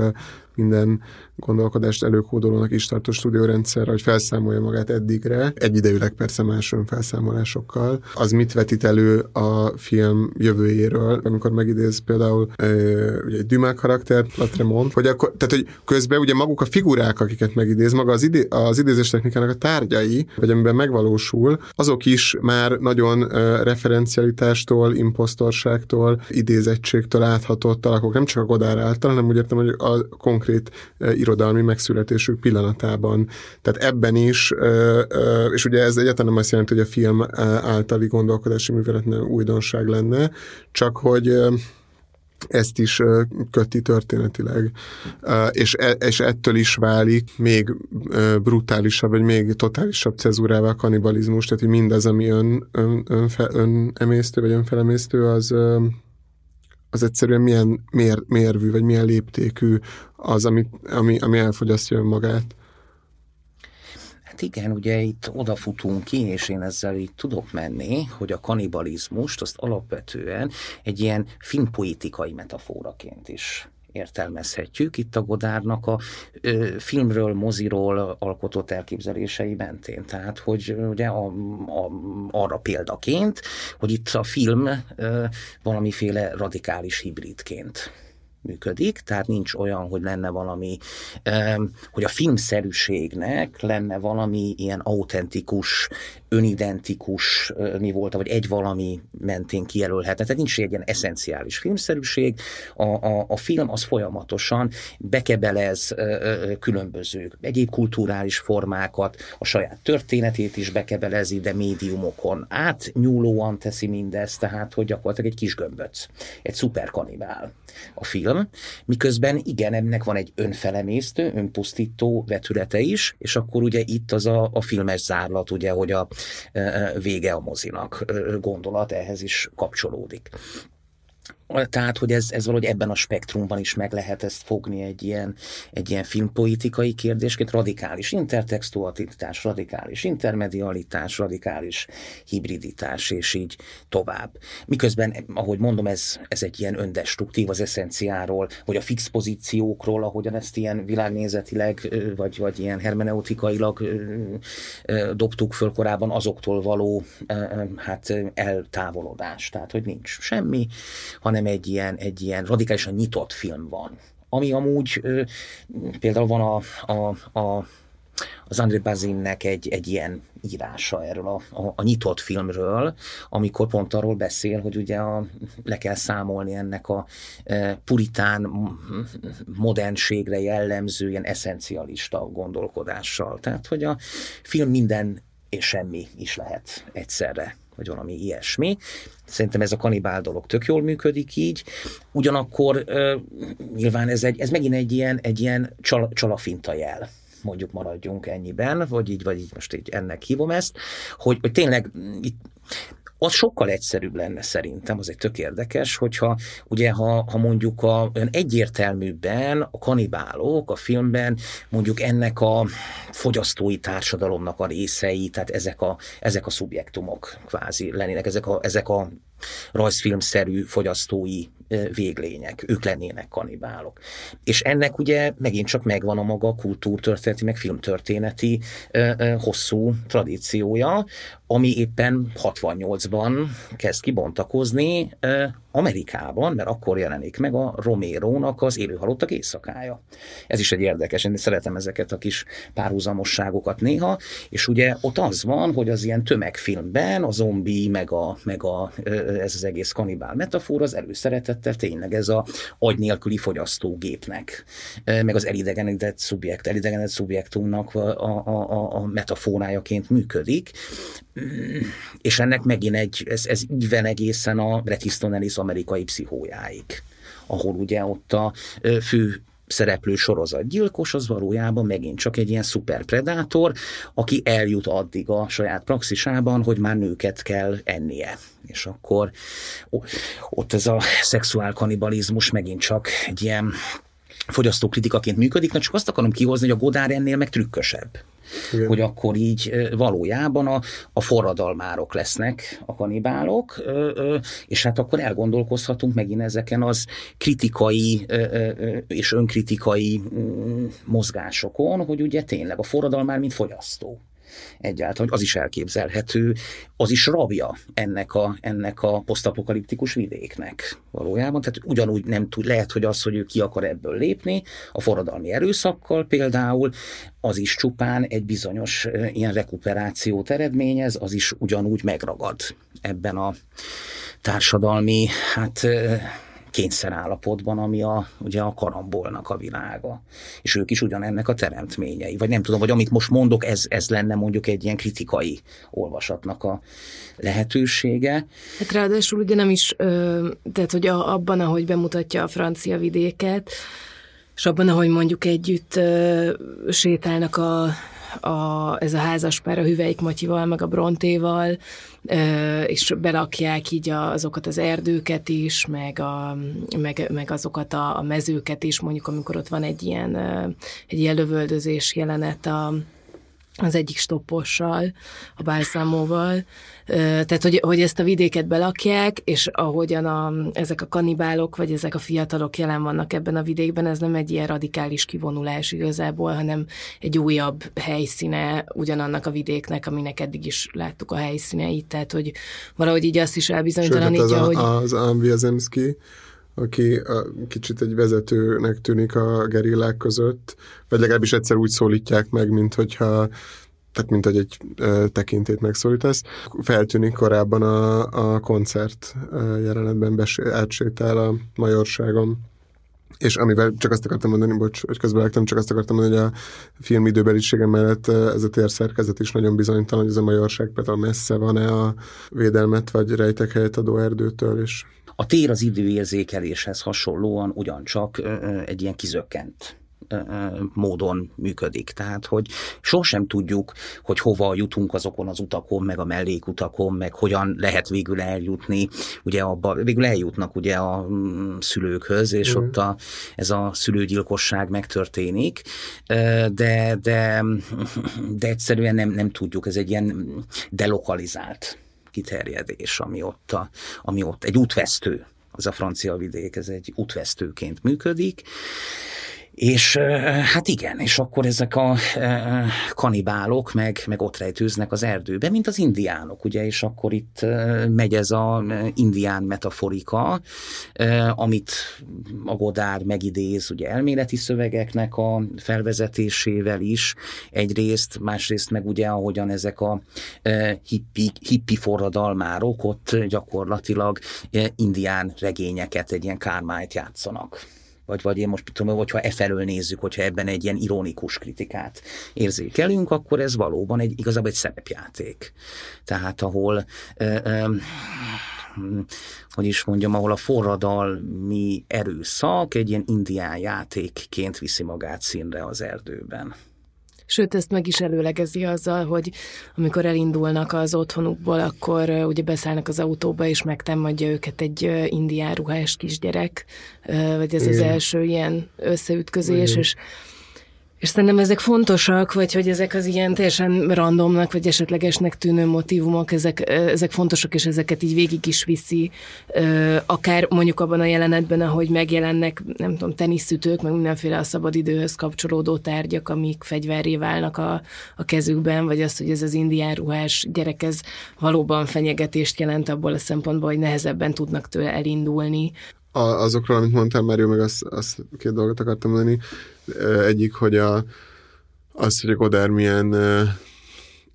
minden gondolkodást előkódolónak is tartó stúdiórendszer, hogy felszámolja magát eddigre, egyidejűleg persze más önfelszámolásokkal. Az mit vetít elő a film jövőjéről, amikor megidéz például ö, ugye egy Dumas karaktert, Latremont, hogy akkor, tehát hogy közben ugye maguk a figurák, akiket megidéz, maga az, idé, az idézés technikának a tárgyai, vagy amiben megvalósul, azok is már nagyon ö, referencialitástól, impostorságtól, idézettségtől áthatott alakok, nem csak a Godár által, hanem úgy értem, hogy a konkrét irodalmi megszületésük pillanatában. Tehát ebben is, és ugye ez egyáltalán nem azt jelenti, hogy a film általi gondolkodási művelet nem újdonság lenne, csak hogy ezt is köti történetileg, és, e, és ettől is válik még brutálisabb, vagy még totálisabb cezúrává a kanibalizmus, tehát hogy mindaz, ami ön, ön, önfe, önemésztő, vagy önfelemésztő, az, az egyszerűen milyen mér, mérvű, vagy milyen léptékű az, ami, ami, ami elfogyasztja önmagát. Hát igen, ugye itt odafutunk ki, és én ezzel így tudok menni, hogy a kanibalizmust azt alapvetően egy ilyen filmpoetikai metaforaként is értelmezhetjük itt a Godárnak a ö, filmről, moziról alkotott elképzelései mentén. Tehát, hogy ugye a, a, arra példaként, hogy itt a film ö, valamiféle radikális hibridként működik, tehát nincs olyan, hogy lenne valami, hogy a filmszerűségnek lenne valami ilyen autentikus, önidentikus mi volt, vagy egy valami mentén kijelölhetne. Tehát nincs egy ilyen eszenciális filmszerűség. A, a, a film az folyamatosan bekebelez különböző egyéb kulturális formákat, a saját történetét is bekebelezi, de médiumokon átnyúlóan teszi mindezt, tehát hogy gyakorlatilag egy kis gömböc, egy szuperkanibál a film, miközben igen, ennek van egy önfelemésztő, önpusztító vetülete is, és akkor ugye itt az a, a filmes zárlat, ugye, hogy a e, vége a mozinak gondolat ehhez is kapcsolódik. Tehát, hogy ez, ez valahogy ebben a spektrumban is meg lehet ezt fogni egy ilyen, egy ilyen filmpolitikai kérdésként, radikális intertextualitás, radikális intermedialitás, radikális hibriditás, és így tovább. Miközben, ahogy mondom, ez, ez egy ilyen öndestruktív az eszenciáról, hogy a fix pozíciókról, ahogyan ezt ilyen világnézetileg, vagy, vagy ilyen hermeneutikailag dobtuk föl korábban, azoktól való hát eltávolodás. Tehát, hogy nincs semmi, hanem hanem egy ilyen, egy ilyen radikálisan nyitott film van. Ami amúgy ö, például van a, a, a az André Bazinnek egy, egy ilyen írása erről a, a, a nyitott filmről, amikor pont arról beszél, hogy ugye a, le kell számolni ennek a e, puritán modernségre jellemző ilyen eszencialista gondolkodással. Tehát, hogy a film minden és semmi is lehet egyszerre vagy valami ilyesmi. Szerintem ez a kanibál dolog tök jól működik így. Ugyanakkor uh, nyilván ez, egy, ez megint egy ilyen, egy ilyen csal, csalafinta jel mondjuk maradjunk ennyiben, vagy így, vagy így most így ennek hívom ezt, hogy, hogy tényleg itt az sokkal egyszerűbb lenne szerintem, az egy tök érdekes, hogyha ugye ha, ha mondjuk a, olyan egyértelműbben a kanibálok a filmben mondjuk ennek a fogyasztói társadalomnak a részei, tehát ezek a, ezek a szubjektumok kvázi lennének, ezek a, ezek a rajzfilmszerű fogyasztói véglények, ők lennének kanibálok. És ennek ugye megint csak megvan a maga kultúrtörténeti, meg filmtörténeti hosszú tradíciója, ami éppen 68-ban kezd kibontakozni Amerikában, mert akkor jelenik meg a Romero-nak az élőhalottak éjszakája. Ez is egy érdekes, én szeretem ezeket a kis párhuzamosságokat néha, és ugye ott az van, hogy az ilyen tömegfilmben a zombi, meg, a, meg a, ez az egész kanibál metafor, az előszeretettel tényleg ez a agy nélküli fogyasztógépnek, meg az elidegenedett szubjekt, elidegenedett szubjektumnak a, a, a, a metaforájaként működik, és ennek megint egy, ez, ez íven egészen a Bret Easton Ellis amerikai pszichójáig ahol ugye ott a fő szereplő sorozatgyilkos, az valójában megint csak egy ilyen szuperpredátor, aki eljut addig a saját praxisában, hogy már nőket kell ennie. És akkor ott ez a szexuál kanibalizmus megint csak egy ilyen fogyasztókritikaként működik, na csak azt akarom kihozni, hogy a Godár ennél meg trükkösebb. Igen. hogy akkor így valójában a, a forradalmárok lesznek a kanibálok, és hát akkor elgondolkozhatunk megint ezeken az kritikai és önkritikai mm, mozgásokon, hogy ugye tényleg a forradalmár, mint fogyasztó egyáltalán, az is elképzelhető, az is rabja ennek a, ennek a posztapokaliptikus vidéknek valójában. Tehát ugyanúgy nem tud, lehet, hogy az, hogy ő ki akar ebből lépni, a forradalmi erőszakkal például, az is csupán egy bizonyos ilyen rekuperációt eredményez, az is ugyanúgy megragad ebben a társadalmi, hát kényszerállapotban, ami a, ugye a karambolnak a világa. És ők is ugyanennek a teremtményei. Vagy nem tudom, vagy amit most mondok, ez, ez lenne mondjuk egy ilyen kritikai olvasatnak a lehetősége. Hát ráadásul ugye nem is, tehát hogy abban, ahogy bemutatja a francia vidéket, és abban, ahogy mondjuk együtt sétálnak a a, ez a házaspár a Hüveik Matyival, meg a Brontéval, és belakják így azokat az erdőket is, meg, a, meg, meg azokat a, a mezőket is, mondjuk amikor ott van egy ilyen, egy ilyen lövöldözés jelenet a, az egyik stoppossal, a bálszámóval, tehát hogy, hogy ezt a vidéket belakják, és ahogyan a, ezek a kanibálok, vagy ezek a fiatalok jelen vannak ebben a vidékben, ez nem egy ilyen radikális kivonulás igazából, hanem egy újabb helyszíne ugyanannak a vidéknek, aminek eddig is láttuk a helyszíneit, tehát hogy valahogy így azt is elbizonytalanítja, Sőt, hát hogy... az Ambiazemski, aki a, kicsit egy vezetőnek tűnik a gerillák között, vagy legalábbis egyszer úgy szólítják meg, mint hogyha tehát mint hogy egy ö, tekintét megszólítasz. Feltűnik korábban a, a koncert jelenetben besél, átsétál a majorságon, és amivel csak azt akartam mondani, bocs, hogy közben csak azt akartam mondani, hogy a film időbelisége mellett ez a térszerkezet is nagyon bizonytalan, hogy ez a majorság például messze van-e a védelmet vagy rejtek helyet adó erdőtől, és a tér az időérzékeléshez hasonlóan ugyancsak egy ilyen kizökkent módon működik. Tehát, hogy sosem tudjuk, hogy hova jutunk azokon az utakon, meg a mellékutakon, meg hogyan lehet végül eljutni. Ugye abba, végül eljutnak ugye a mm, szülőkhöz, és mm. ott a, ez a szülőgyilkosság megtörténik, de, de, de egyszerűen nem, nem tudjuk, ez egy ilyen delokalizált kiterjedés, ami ott, a, ami ott egy útvesztő, az a francia vidék, ez egy útvesztőként működik, és hát igen, és akkor ezek a kanibálok meg, meg ott rejtőznek az erdőbe, mint az indiánok, ugye, és akkor itt megy ez a indián metaforika, amit a Godár megidéz ugye elméleti szövegeknek a felvezetésével is. Egyrészt, másrészt meg ugye ahogyan ezek a hippi, hippi forradalmárok ott gyakorlatilag indián regényeket, egy ilyen kármányt játszanak vagy, vagy én most tudom, hogyha e felől nézzük, hogyha ebben egy ilyen ironikus kritikát érzékelünk, akkor ez valóban egy, igazából egy szerepjáték. Tehát ahol ö, ö, hogy is mondjam, ahol a forradalmi erőszak egy ilyen indián játékként viszi magát színre az erdőben. Sőt, ezt meg is előlegezi azzal, hogy amikor elindulnak az otthonukból, akkor ugye beszállnak az autóba, és megtámadja őket egy indián ruhás kisgyerek, vagy ez Igen. az első ilyen összeütközés, Igen. és és szerintem ezek fontosak, vagy hogy ezek az ilyen teljesen randomnak, vagy esetlegesnek tűnő motivumok, ezek, ezek fontosak, és ezeket így végig is viszi, akár mondjuk abban a jelenetben, ahogy megjelennek, nem tudom, teniszütők, meg mindenféle a szabadidőhöz kapcsolódó tárgyak, amik fegyverré válnak a, a kezükben, vagy az, hogy ez az indián ruhás gyerek, ez valóban fenyegetést jelent abból a szempontból, hogy nehezebben tudnak tőle elindulni a, azokról, amit mondtál, Mário, meg azt, azt két dolgot akartam mondani. Egyik, hogy a, az, hogy a Godár milyen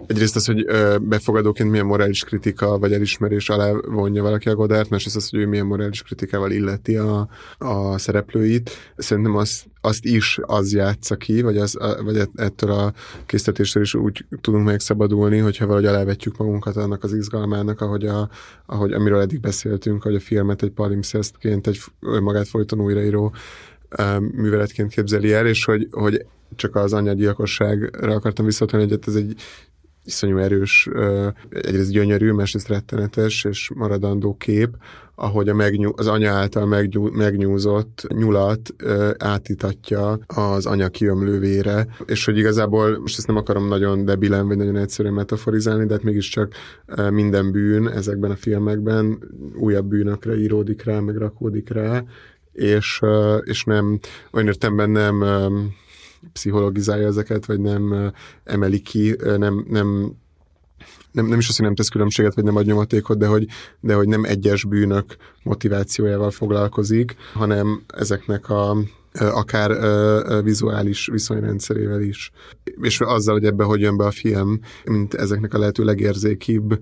egyrészt az, hogy befogadóként milyen morális kritika vagy elismerés alá vonja valaki a Godárt, másrészt az, hogy ő milyen morális kritikával illeti a, a szereplőit. Szerintem azt, azt is az játsza ki, vagy, az, vagy ettől a készítetéstől is úgy tudunk megszabadulni, hogyha valahogy alávetjük magunkat annak az izgalmának, ahogy, a, ahogy amiről eddig beszéltünk, hogy a filmet egy palimpszesztként, egy magát folyton újraíró műveletként képzeli el, és hogy, hogy csak az anyagyilkosságra akartam visszatérni, hogy ez egy iszonyú erős, egyrészt gyönyörű, másrészt rettenetes és maradandó kép, ahogy a megnyú, az anya által megnyú, megnyúzott nyulat átítatja az anya kiömlővére, és hogy igazából, most ezt nem akarom nagyon debilen, vagy nagyon egyszerűen metaforizálni, de hát mégiscsak minden bűn ezekben a filmekben újabb bűnökre íródik rá, meg rakódik rá, és, és nem, olyan értemben nem pszichologizálja ezeket, vagy nem emeli ki, nem, nem nem, nem is azt, hogy nem tesz különbséget, vagy nem ad nyomatékot, de hogy, de hogy nem egyes bűnök motivációjával foglalkozik, hanem ezeknek a akár vizuális viszonyrendszerével is. És azzal, hogy ebbe hogy jön be a film, mint ezeknek a lehető legérzékibb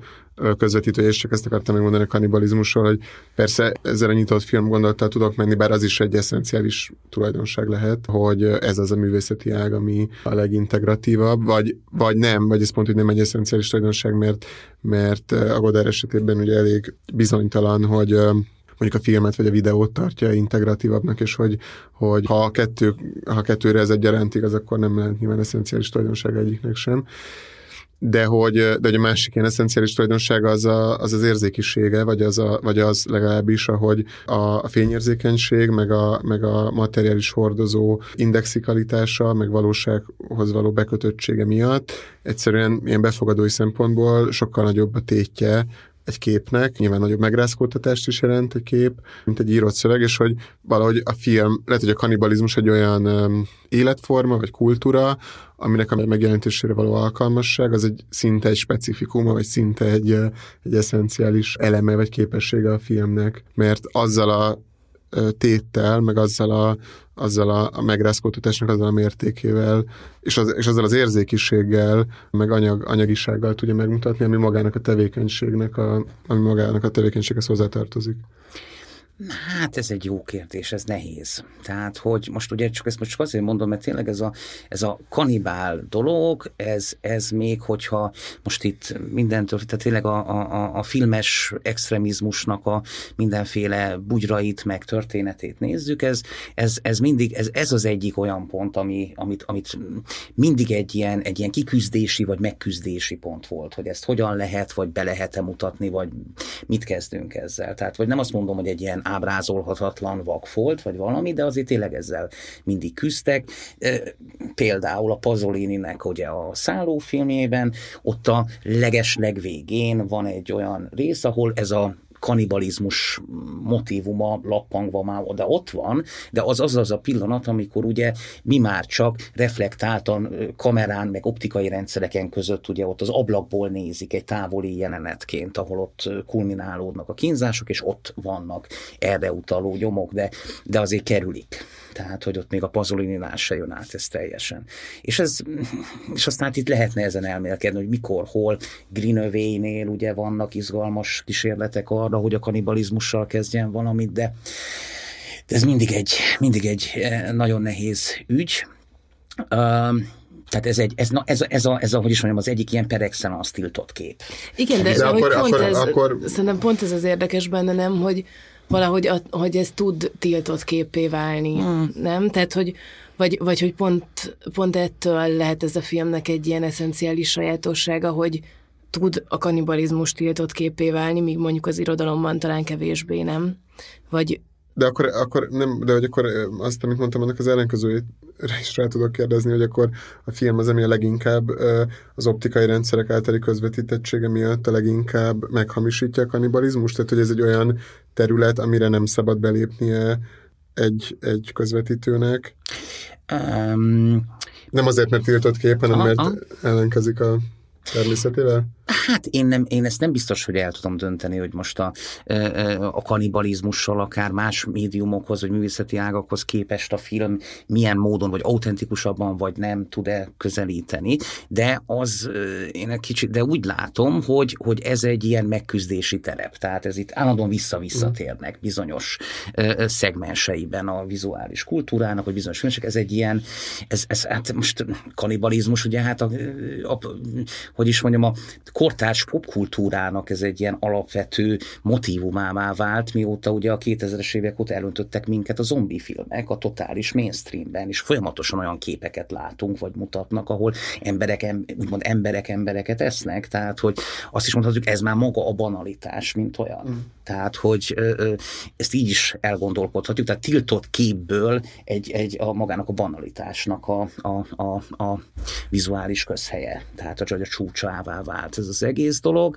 közvetítője, és csak ezt akartam megmondani a kanibalizmusról, hogy persze ezzel a nyitott film gondolattal tudok menni, bár az is egy eszenciális tulajdonság lehet, hogy ez az a művészeti ág, ami a legintegratívabb, vagy, vagy nem, vagy ez pont, hogy nem egy eszenciális tulajdonság, mert, mert a Godard esetében ugye elég bizonytalan, hogy mondjuk a filmet vagy a videót tartja integratívabbnak, és hogy, hogy ha, a kettő, ha a kettőre ez egyaránt igaz, akkor nem lehet nyilván eszenciális tulajdonság egyiknek sem. De hogy, de hogy a másik ilyen eszenciális tulajdonság az, a, az az érzékisége, vagy az, a, vagy az legalábbis, ahogy a, a fényérzékenység, meg a, meg a materiális hordozó indexikalitása, meg valósághoz való bekötöttsége miatt egyszerűen ilyen befogadói szempontból sokkal nagyobb a tétje egy képnek, nyilván nagyobb megrázkódtatást is jelent egy kép, mint egy írott szöveg, és hogy valahogy a film, lehet, hogy a kanibalizmus egy olyan életforma, vagy kultúra, aminek a megjelentésére való alkalmasság, az egy szinte egy specifikuma, vagy szinte egy, egy eszenciális eleme, vagy képessége a filmnek, mert azzal a téttel, meg azzal a, azzal a, a megrázkódtatásnak azzal a mértékével, és, az, és azzal az érzékiséggel, meg anyag, anyagisággal tudja megmutatni, ami magának a tevékenységnek, a, ami magának a tevékenységhez hozzátartozik. Hát ez egy jó kérdés, ez nehéz. Tehát, hogy most ugye csak ezt most csak azért mondom, mert tényleg ez a, ez a kanibál dolog, ez, ez még, hogyha most itt mindentől, tehát tényleg a, a, a filmes extremizmusnak a mindenféle bugyrait, meg történetét nézzük, ez, ez, ez mindig, ez, ez az egyik olyan pont, ami, amit, amit mindig egy ilyen, egy ilyen kiküzdési vagy megküzdési pont volt, hogy ezt hogyan lehet, vagy be lehet-e mutatni, vagy mit kezdünk ezzel. Tehát, vagy nem azt mondom, hogy egy ilyen ábrázolhatatlan vakfolt, vagy valami, de azért tényleg ezzel mindig küzdtek. Például a Pazolininek ugye a szállófilmjében, ott a leges legvégén van egy olyan rész, ahol ez a kanibalizmus motivuma lappangva már oda ott van, de az az az a pillanat, amikor ugye mi már csak reflektáltan kamerán, meg optikai rendszereken között ugye ott az ablakból nézik egy távoli jelenetként, ahol ott kulminálódnak a kínzások, és ott vannak erre utaló nyomok, de, de azért kerülik tehát hogy ott még a pazolinál se jön át ez teljesen. És, ez, és aztán itt lehetne ezen elmélkedni, hogy mikor, hol, Greenaway-nél ugye vannak izgalmas kísérletek arra, hogy a kanibalizmussal kezdjen valamit, de, de ez mindig egy, mindig egy eh, nagyon nehéz ügy. Uh, tehát ez, egy, ez, na, ez, ez, a, ez a, hogy is mondjam, az egyik ilyen per excellence tiltott kép. Igen, de, de akkor, pont akkor, ez, akkor... szerintem pont ez az érdekes benne, nem, hogy, valahogy, a, hogy ez tud tiltott képé válni, hmm. nem? Tehát, hogy vagy, vagy hogy pont, pont ettől lehet ez a filmnek egy ilyen eszenciális sajátossága, hogy tud a kanibalizmus tiltott képé válni, míg mondjuk az irodalomban talán kevésbé nem. Vagy de akkor, akkor nem, de hogy akkor azt, amit mondtam, annak az ellenkezőjét is rá tudok kérdezni, hogy akkor a film az, ami a leginkább az optikai rendszerek általi közvetítettsége miatt a leginkább meghamisítja a kanibalizmus, tehát hogy ez egy olyan terület, amire nem szabad belépnie egy, egy közvetítőnek. Um, nem azért, mert tiltott kép, hanem mert ellenkezik a természetével? Hát én, nem, én ezt nem biztos, hogy el tudom dönteni, hogy most a, a kanibalizmussal akár más médiumokhoz, vagy művészeti ágakhoz képest a film milyen módon, vagy autentikusabban, vagy nem tud-e közelíteni, de az én egy kicsit, de úgy látom, hogy, hogy ez egy ilyen megküzdési terep, tehát ez itt állandóan vissza-visszatérnek bizonyos szegmenseiben a vizuális kultúrának, vagy bizonyos filmesek, ez egy ilyen, ez, ez hát most kanibalizmus, ugye hát a, a, hogy is mondjam, a kortárs popkultúrának ez egy ilyen alapvető motivumává vált, mióta ugye a 2000-es évek óta elöntöttek minket a zombi filmek a totális mainstreamben, és folyamatosan olyan képeket látunk, vagy mutatnak, ahol emberek, úgymond emberek embereket esznek, tehát hogy azt is mondhatjuk, ez már maga a banalitás, mint olyan. Mm. Tehát, hogy ö, ö, ezt így is elgondolkodhatjuk, tehát tiltott képből egy, egy a magának a banalitásnak a, a, a, a vizuális közhelye, tehát hogy a csúcsává vált ez az egész dolog.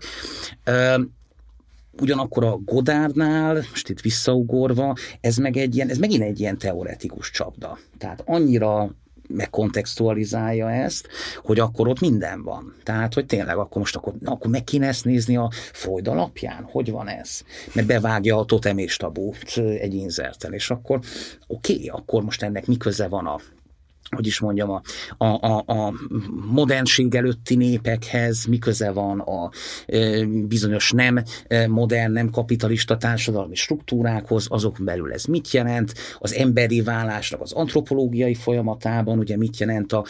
Ugyanakkor a Godárnál, most itt visszaugorva, ez meg egy ilyen, ez megint egy ilyen teoretikus csapda. Tehát annyira megkontextualizálja ezt, hogy akkor ott minden van. Tehát, hogy tényleg akkor most akkor, na, akkor meg kéne ezt nézni a Freud alapján, hogy van ez? Mert bevágja a totem és tabút egy inzerten, és akkor oké, okay, akkor most ennek mi van a hogy is mondjam, a, a, a, a modernség előtti népekhez mi köze van a e, bizonyos nem modern, nem kapitalista társadalmi struktúrákhoz, azok belül ez mit jelent, az emberi válásnak az antropológiai folyamatában, ugye mit jelent a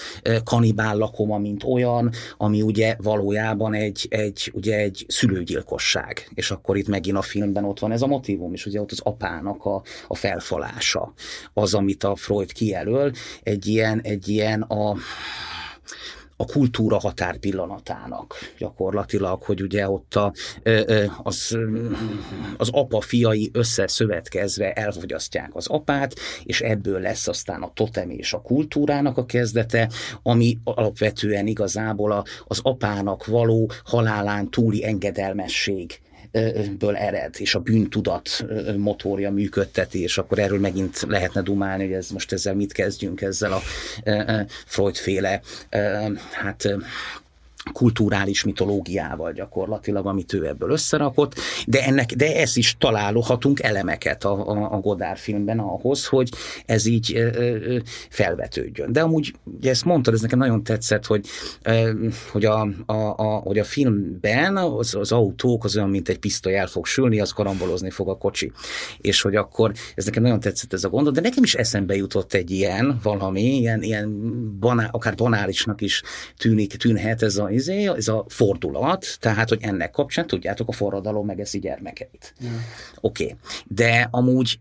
kanibál lakoma, mint olyan, ami ugye valójában egy, egy, ugye egy szülőgyilkosság, és akkor itt megint a filmben ott van ez a motivum, és ugye ott az apának a, a felfalása, az, amit a Freud kijelöl, egy ilyen ilyen, egy ilyen a, a kultúra határ pillanatának. Gyakorlatilag, hogy ugye ott a, az, az apa fiai összeszövetkezve elfogyasztják az apát, és ebből lesz aztán a totem és a kultúrának a kezdete, ami alapvetően igazából a, az apának való halálán túli engedelmesség ből ered, és a bűntudat motorja működteti, és akkor erről megint lehetne dumálni, hogy ez most ezzel mit kezdjünk, ezzel a Freud-féle hát kulturális mitológiával gyakorlatilag, amit ő ebből összerakott, de, ennek, de ez is találhatunk elemeket a, a, a Godard filmben ahhoz, hogy ez így ö, ö, felvetődjön. De amúgy, ugye ezt mondtad, ez nekem nagyon tetszett, hogy, ö, hogy, a, a, a, hogy a filmben az, az autók az olyan, mint egy pisztoly el fog sülni, az karambolozni fog a kocsi. És hogy akkor, ez nekem nagyon tetszett ez a gondot, de nekem is eszembe jutott egy ilyen valami, ilyen, ilyen banál, akár banálisnak is tűnik, tűnhet ez a izé, ez a fordulat, tehát, hogy ennek kapcsán tudjátok, a forradalom megeszi gyermekeit. Yeah. Oké, okay. de amúgy,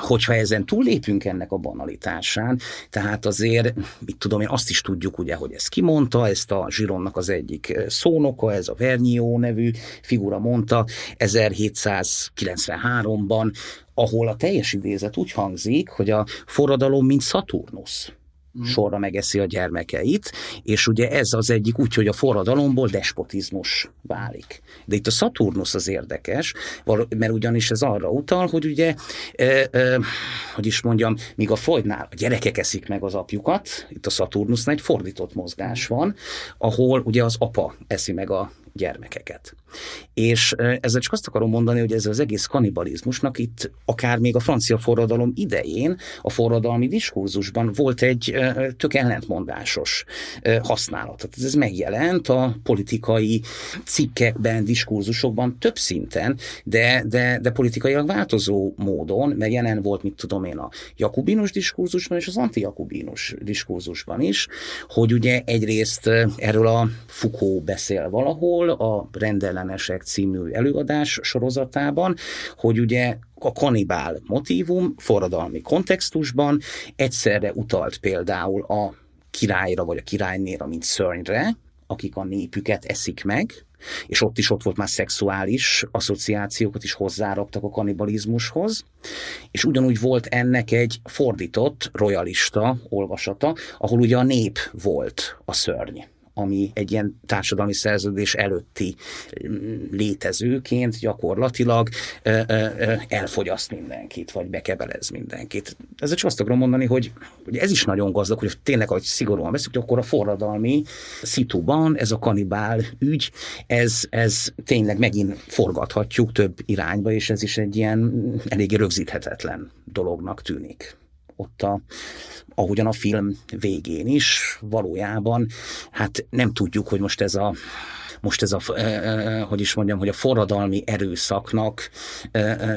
hogyha ezen túllépünk ennek a banalitásán, tehát azért, mit tudom én, azt is tudjuk ugye, hogy ezt kimondta, ezt a Zsironnak az egyik szónoka, ez a Vernió nevű figura mondta 1793-ban, ahol a teljes idézet úgy hangzik, hogy a forradalom, mint Szaturnusz Mm. sorra megeszi a gyermekeit, és ugye ez az egyik úgy, hogy a forradalomból despotizmus válik. De itt a Saturnus az érdekes, mert ugyanis ez arra utal, hogy ugye, e, e, hogy is mondjam, míg a Freudnál a gyerekek eszik meg az apjukat, itt a Saturnusnál egy fordított mozgás van, ahol ugye az apa eszi meg a gyermekeket. És ezzel csak azt akarom mondani, hogy ez az egész kanibalizmusnak itt akár még a francia forradalom idején a forradalmi diskurzusban volt egy tök ellentmondásos használat. Tehát ez megjelent a politikai cikkekben, diskurzusokban több szinten, de, de, de politikailag változó módon, mert jelen volt, mit tudom én, a jakubinus diskurzusban és az antijakubinus diskurzusban is, hogy ugye egyrészt erről a Foucault beszél valahol, a rendelen ellenesek című előadás sorozatában, hogy ugye a kanibál motivum forradalmi kontextusban egyszerre utalt például a királyra vagy a királynéra, mint szörnyre, akik a népüket eszik meg, és ott is ott volt már szexuális asszociációkat is hozzáraktak a kanibalizmushoz, és ugyanúgy volt ennek egy fordított, royalista olvasata, ahol ugye a nép volt a szörny ami egy ilyen társadalmi szerződés előtti mm, létezőként gyakorlatilag elfogyaszt mindenkit, vagy bekebelez mindenkit. Ezzel csak azt akarom mondani, hogy, hogy ez is nagyon gazdag, hogy tényleg, hogy szigorúan veszük, akkor a forradalmi szituban ez a kanibál ügy, ez, ez tényleg megint forgathatjuk több irányba, és ez is egy ilyen eléggé rögzíthetetlen dolognak tűnik ott a, ahogyan a film végén is valójában, hát nem tudjuk, hogy most ez a most ez a, hogy is mondjam, hogy a forradalmi erőszaknak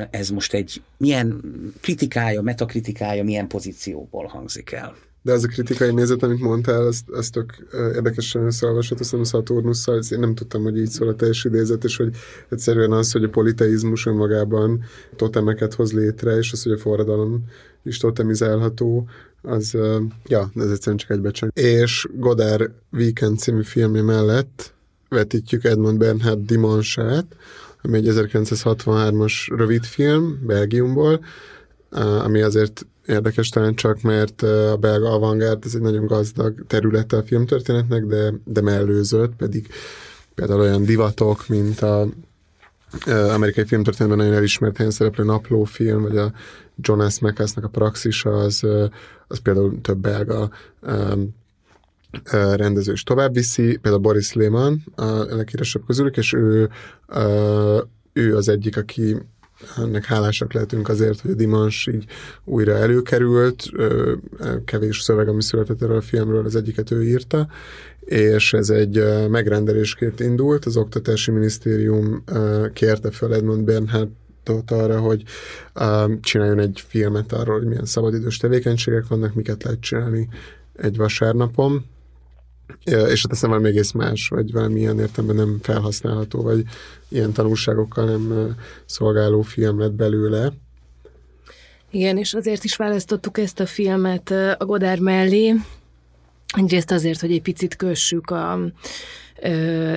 ez most egy milyen kritikája, metakritikája, milyen pozícióból hangzik el. De az a kritikai nézet, amit mondtál, az, az tök érdekesen összeolvasott, azt hiszem Szaturnusszal, én nem tudtam, hogy így szól a teljes idézet, és hogy egyszerűen az, hogy a politeizmus önmagában totemeket hoz létre, és az, hogy a forradalom is totemizálható, az, ja, ez egyszerűen csak egy becseng. És Godard Weekend című filmje mellett vetítjük Edmond Bernhard Dimansát, ami egy 1963-as rövidfilm Belgiumból, ami azért érdekes talán csak, mert a belga avantgárd ez egy nagyon gazdag területe a filmtörténetnek, de, de mellőzött, pedig például olyan divatok, mint a amerikai filmtörténetben nagyon elismert helyen szereplő naplófilm, vagy a Jonas Mekas-nak a praxisa, az, az például több belga rendező is tovább viszi, például Boris Lehmann a leghíresebb közülük, és ő, ő az egyik, aki ennek hálásak lehetünk azért, hogy a Dimans így újra előkerült, kevés szöveg, ami született erről a filmről, az egyiket ő írta, és ez egy megrendelésként indult, az Oktatási Minisztérium kérte fel Edmund Bernhard arra, hogy csináljon egy filmet arról, hogy milyen szabadidős tevékenységek vannak, miket lehet csinálni egy vasárnapon, és hát aztán valami egész más, vagy valami ilyen értelemben nem felhasználható, vagy ilyen tanulságokkal nem szolgáló film lett belőle. Igen, és azért is választottuk ezt a filmet a Godár mellé, egyrészt azért, hogy egy picit kössük a,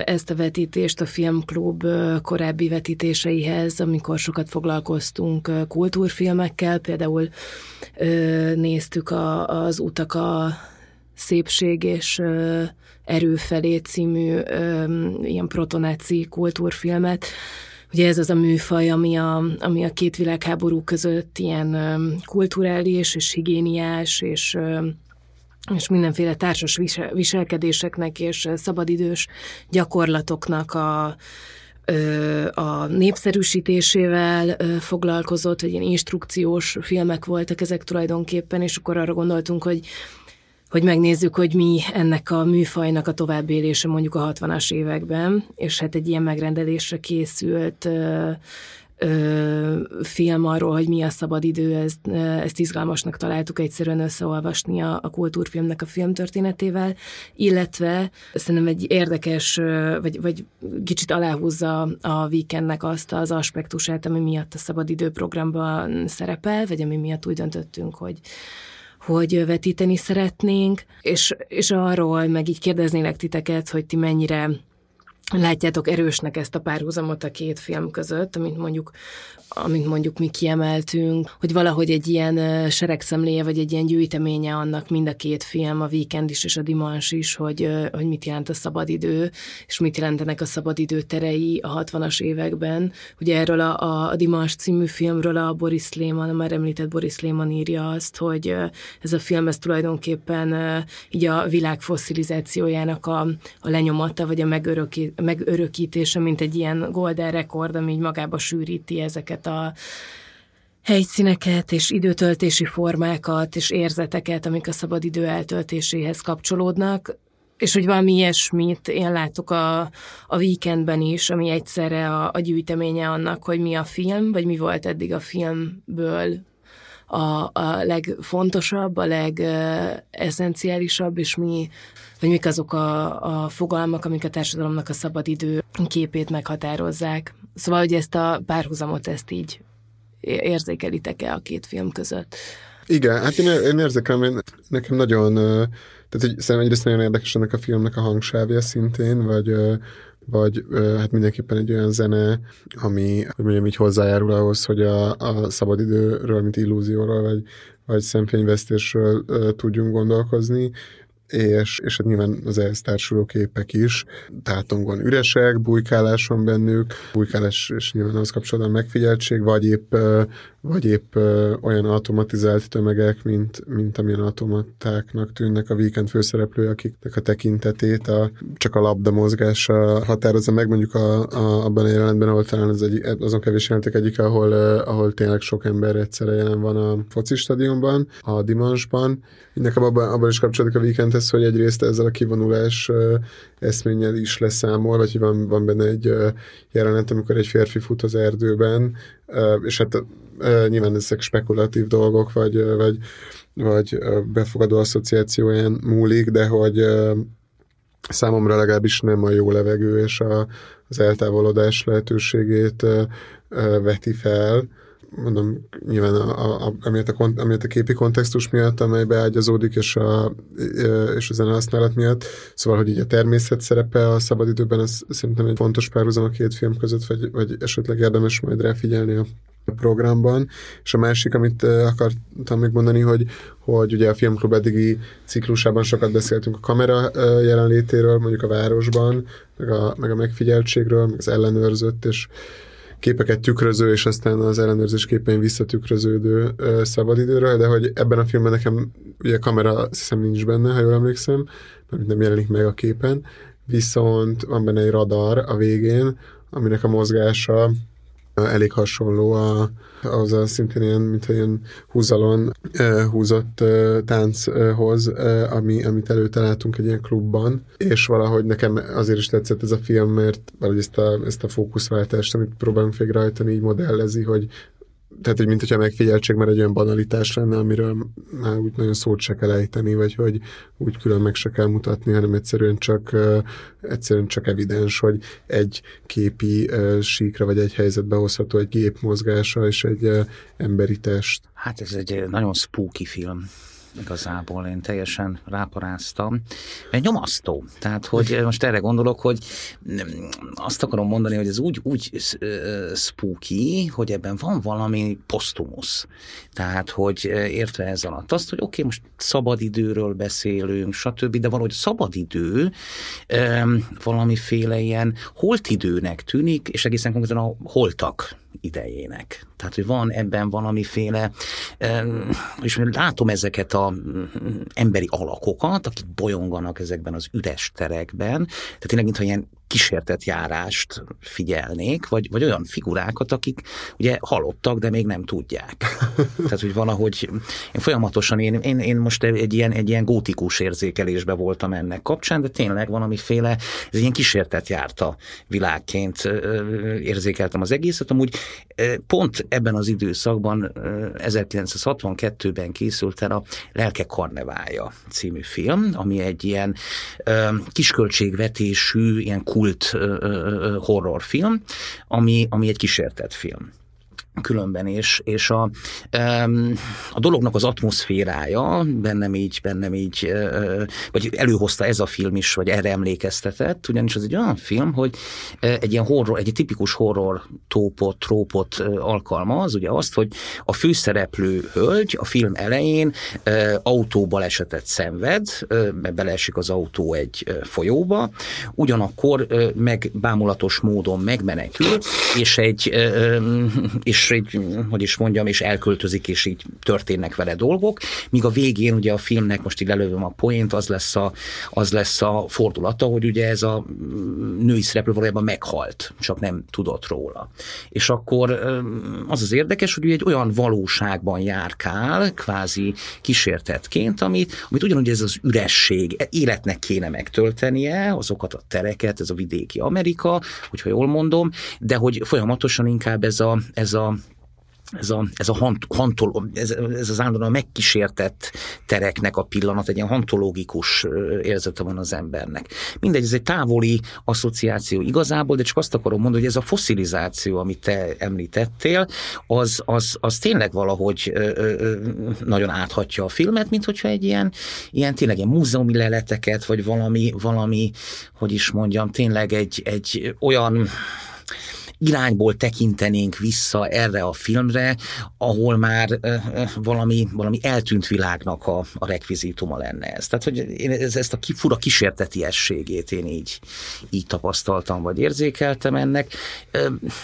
ezt a vetítést a Filmklub korábbi vetítéseihez, amikor sokat foglalkoztunk kultúrfilmekkel, például néztük a, az utak a Szépség és Erő felé című ilyen protonáci kultúrfilmet. Ugye ez az a műfaj, ami a, ami a két világháború között ilyen kulturális és higiéniás és és mindenféle társas visel, viselkedéseknek és szabadidős gyakorlatoknak a, a népszerűsítésével foglalkozott, vagy ilyen instrukciós filmek voltak ezek tulajdonképpen, és akkor arra gondoltunk, hogy hogy megnézzük, hogy mi ennek a műfajnak a továbbélése mondjuk a 60-as években, és hát egy ilyen megrendelésre készült ö, ö, film arról, hogy mi a szabadidő, ezt, ezt izgalmasnak találtuk egyszerűen összeolvasni a, a kultúrfilmnek a filmtörténetével, illetve szerintem egy érdekes, vagy, vagy kicsit aláhúzza a weekendnek azt az aspektusát, ami miatt a szabadidő programban szerepel, vagy ami miatt úgy döntöttünk, hogy hogy vetíteni szeretnénk, és, és arról meg így kérdeznélek titeket, hogy ti mennyire látjátok erősnek ezt a párhuzamot a két film között, amit mondjuk amit mondjuk mi kiemeltünk, hogy valahogy egy ilyen seregszemléje, vagy egy ilyen gyűjteménye annak mind a két film, a Weekend is és a Dimans is, hogy, hogy mit jelent a szabadidő, és mit jelentenek a szabadidő terei a 60-as években. Ugye erről a, a, a Dimans című filmről a Boris Lehmann, a már említett Boris Lehmann írja azt, hogy ez a film ez tulajdonképpen így a világ fosszilizációjának a, a lenyomata, vagy a megöröki, megörökítése, mint egy ilyen golden rekord, ami így magába sűríti ezeket a helyszíneket és időtöltési formákat és érzeteket, amik a szabadidő eltöltéséhez kapcsolódnak, és hogy valami ilyesmit én látok a, a weekendben is, ami egyszerre a, a gyűjteménye annak, hogy mi a film, vagy mi volt eddig a filmből a, a legfontosabb, a legesszenciálisabb, és mi, vagy mik azok a, a fogalmak, amik a társadalomnak a szabadidő képét meghatározzák. Szóval, hogy ezt a párhuzamot ezt így érzékelitek-e a két film között? Igen, hát én, én érzékelem, én, nekem nagyon, tehát hogy szerintem egyrészt nagyon érdekes ennek a filmnek a hangsávja szintén, vagy, vagy hát mindenképpen egy olyan zene, ami, hogy mondjam, így hozzájárul ahhoz, hogy a, a szabadidőről, mint illúzióról, vagy, vagy szemfényvesztésről tudjunk gondolkozni. És, és hát nyilván az ehhez társuló képek is. Tátongon üresek, bujkálás van bennük, bujkálás és nyilván az kapcsolatban megfigyeltség, vagy épp, vagy épp olyan automatizált tömegek, mint, mint amilyen automatáknak tűnnek a weekend főszereplő, akiknek a tekintetét a, csak a labda mozgása határozza meg, mondjuk a, a, abban a jelenetben, ahol talán az egy, azon kevés jelentek egyik, ahol, ahol tényleg sok ember egyszerre jelen van a foci stadionban, a Dimansban. Nekem abban, abban is kapcsolódik a weekendhez, hogy egyrészt ezzel a kivonulás eszménnyel is leszámol, vagy van, van benne egy jelenet, amikor egy férfi fut az erdőben, és hát nyilván ezek spekulatív dolgok, vagy, vagy, vagy befogadó asszociációján múlik, de hogy számomra legalábbis nem a jó levegő és a, az eltávolodás lehetőségét veti fel, mondom, nyilván a, a, amiatt, a, a képi kontextus miatt, amely beágyazódik, és a, és a zenehasználat miatt. Szóval, hogy így a természet szerepe a szabadidőben, ez szerintem egy fontos párhuzam a két film között, vagy, vagy esetleg érdemes majd ráfigyelni a programban. És a másik, amit akartam még mondani, hogy, hogy ugye a Filmklub eddigi ciklusában sokat beszéltünk a kamera jelenlétéről, mondjuk a városban, meg a, meg a megfigyeltségről, meg az ellenőrzött, és képeket tükröző, és aztán az ellenőrzés képein visszatükröződő ö, szabadidőről, de hogy ebben a filmben nekem ugye kamera azt nincs benne, ha jól emlékszem, mert nem jelenik meg a képen, viszont van benne egy radar a végén, aminek a mozgása elég hasonló a, az a szintén ilyen, mint ilyen húzalon húzott tánchoz, ami, amit előtaláltunk egy ilyen klubban, és valahogy nekem azért is tetszett ez a film, mert valahogy ezt a, ezt a fókuszváltást, amit próbálunk végrehajtani, így modellezi, hogy tehát, hogy mint hogyha megfigyeltség, mert egy olyan banalitás lenne, amiről már úgy nagyon szót se kell ejteni, vagy hogy úgy külön meg se kell mutatni, hanem egyszerűen csak, egyszerűen csak evidens, hogy egy képi síkra vagy egy helyzetbe hozható egy gép mozgása és egy emberi test. Hát ez egy nagyon spooky film igazából én teljesen ráparáztam. Egy nyomasztó. Tehát, hogy most erre gondolok, hogy azt akarom mondani, hogy ez úgy, úgy spooky, hogy ebben van valami posztumusz. Tehát, hogy értve ez alatt azt, hogy oké, okay, most szabadidőről beszélünk, stb., de valahogy szabadidő valamiféle ilyen holtidőnek tűnik, és egészen konkrétan a holtak idejének. Tehát, hogy van ebben valamiféle, és látom ezeket a mm, emberi alakokat, akik bolyonganak ezekben az üres terekben, tehát tényleg, mintha ilyen kísértett járást figyelnék, vagy, vagy olyan figurákat, akik ugye halottak, de még nem tudják. Tehát, hogy valahogy én folyamatosan, én, én, én most egy ilyen, egy ilyen gótikus érzékelésbe voltam ennek kapcsán, de tényleg valamiféle, ez ilyen kísértett járta világként érzékeltem az egészet. Amúgy pont ebben az időszakban, 1962-ben készült el a Lelke Karneválja című film, ami egy ilyen kisköltségvetésű, ilyen kult horrorfilm, ami, ami egy kísértett film különben, és, és a, a dolognak az atmoszférája bennem így, bennem így, vagy előhozta ez a film is, vagy erre emlékeztetett, ugyanis az egy olyan film, hogy egy ilyen horror, egy tipikus horror tópot, trópot alkalmaz, ugye azt, hogy a főszereplő hölgy a film elején autóbalesetet szenved, beleesik az autó egy folyóba, ugyanakkor meg bámulatos módon megmenekül, és egy, és és így, hogy is mondjam, és elköltözik, és így történnek vele dolgok, míg a végén ugye a filmnek, most így lelövöm a poént, az lesz a, az lesz a fordulata, hogy ugye ez a női szereplő valójában meghalt, csak nem tudott róla. És akkor az az érdekes, hogy egy olyan valóságban járkál, kvázi kísértetként, amit, amit ugyanúgy ez az üresség életnek kéne megtöltenie, azokat a tereket, ez a vidéki Amerika, hogyha jól mondom, de hogy folyamatosan inkább ez a, ez a ez a, ez a hant, hantol, ez, ez az állandóan megkísértett tereknek a pillanat, egy ilyen hantológikus érzete van az embernek. Mindegy, ez egy távoli asszociáció igazából, de csak azt akarom mondani, hogy ez a foszilizáció, amit te említettél, az, az, az tényleg valahogy ö, ö, nagyon áthatja a filmet, mint hogyha egy ilyen, ilyen tényleg ilyen múzeumi leleteket, vagy valami, valami, hogy is mondjam, tényleg egy, egy olyan irányból tekintenénk vissza erre a filmre, ahol már valami, valami eltűnt világnak a, a rekvizítuma lenne ez. Tehát, hogy én ez, ezt a fura kísértetiességét én így, így tapasztaltam, vagy érzékeltem ennek,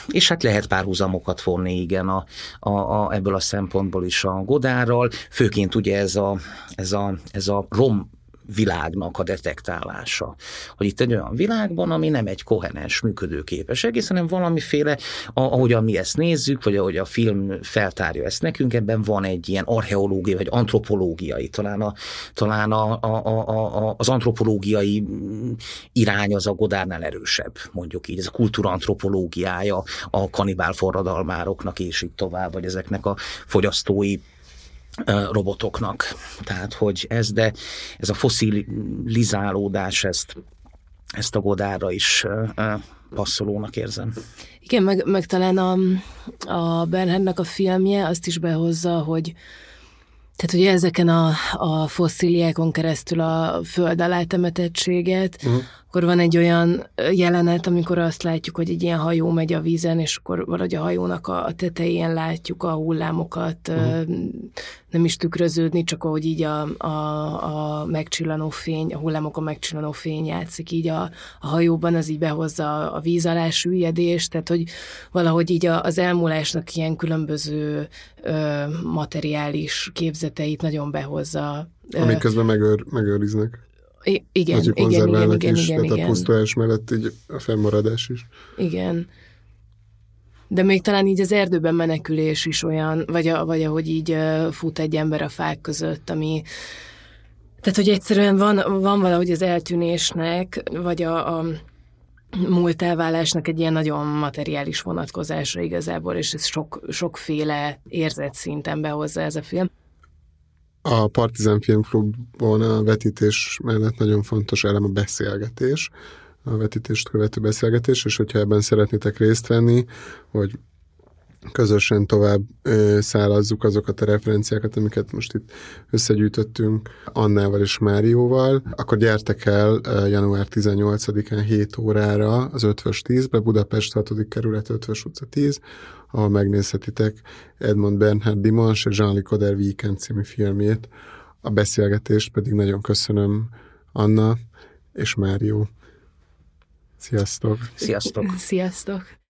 és hát lehet párhuzamokat vonni, igen, a, a, a, ebből a szempontból is a Godárral, főként ugye ez a, ez a, ez a rom világnak a detektálása. Hogy itt egy olyan világban, ami nem egy koherens, működőképes egész, hanem valamiféle, ahogyan mi ezt nézzük, vagy ahogy a film feltárja ezt nekünk, ebben van egy ilyen archeológiai, vagy antropológiai, talán, a, talán a, a, a, a, az antropológiai irány az a Godárnál erősebb, mondjuk így, ez a kultúrantropológiája a kanibál forradalmároknak, és így tovább, vagy ezeknek a fogyasztói robotoknak. Tehát, hogy ez, de ez a foszilizálódás, ezt, ezt a Godárra is passzolónak érzem. Igen, meg, meg talán a, a Bernhardnak a filmje azt is behozza, hogy tehát ugye ezeken a, a fosszíliákon keresztül a föld alá temetettséget, uh-huh akkor van egy olyan jelenet, amikor azt látjuk, hogy egy ilyen hajó megy a vízen, és akkor valahogy a hajónak a tetején látjuk a hullámokat, uh-huh. nem is tükröződni, csak ahogy így a, a, a megcsillanó fény, a hullámokon megcsillanó fény játszik így a, a hajóban, az így behozza a víz alá süllyedést, tehát hogy valahogy így az elmúlásnak ilyen különböző ö, materiális képzeteit nagyon behozza. Amik közben megőr, megőriznek. I- igen, igen, igen, igen, igen, is, igen, tehát igen. a pusztulás mellett így a fennmaradás is. Igen. De még talán így az erdőben menekülés is olyan, vagy, a, vagy ahogy így fut egy ember a fák között, ami tehát, hogy egyszerűen van, van valahogy az eltűnésnek, vagy a, a múlt elválásnak egy ilyen nagyon materiális vonatkozása igazából, és ez sok, sokféle érzet szinten behozza ez a film. A Partizán Filmklubban a vetítés mellett nagyon fontos elem a beszélgetés, a vetítést követő beszélgetés, és hogyha ebben szeretnétek részt venni, hogy közösen tovább ö, szállazzuk azokat a referenciákat, amiket most itt összegyűjtöttünk Annával és Márióval, akkor gyertek el ö, január 18-án 7 órára az 5 10-be, Budapest 6. kerület 5 utca 10, ahol megnézhetitek Edmond Bernhard Dimans és Jean-Luc Coder Weekend című filmjét. A beszélgetést pedig nagyon köszönöm Anna és Mário. Sziasztok! Sziasztok! Sziasztok!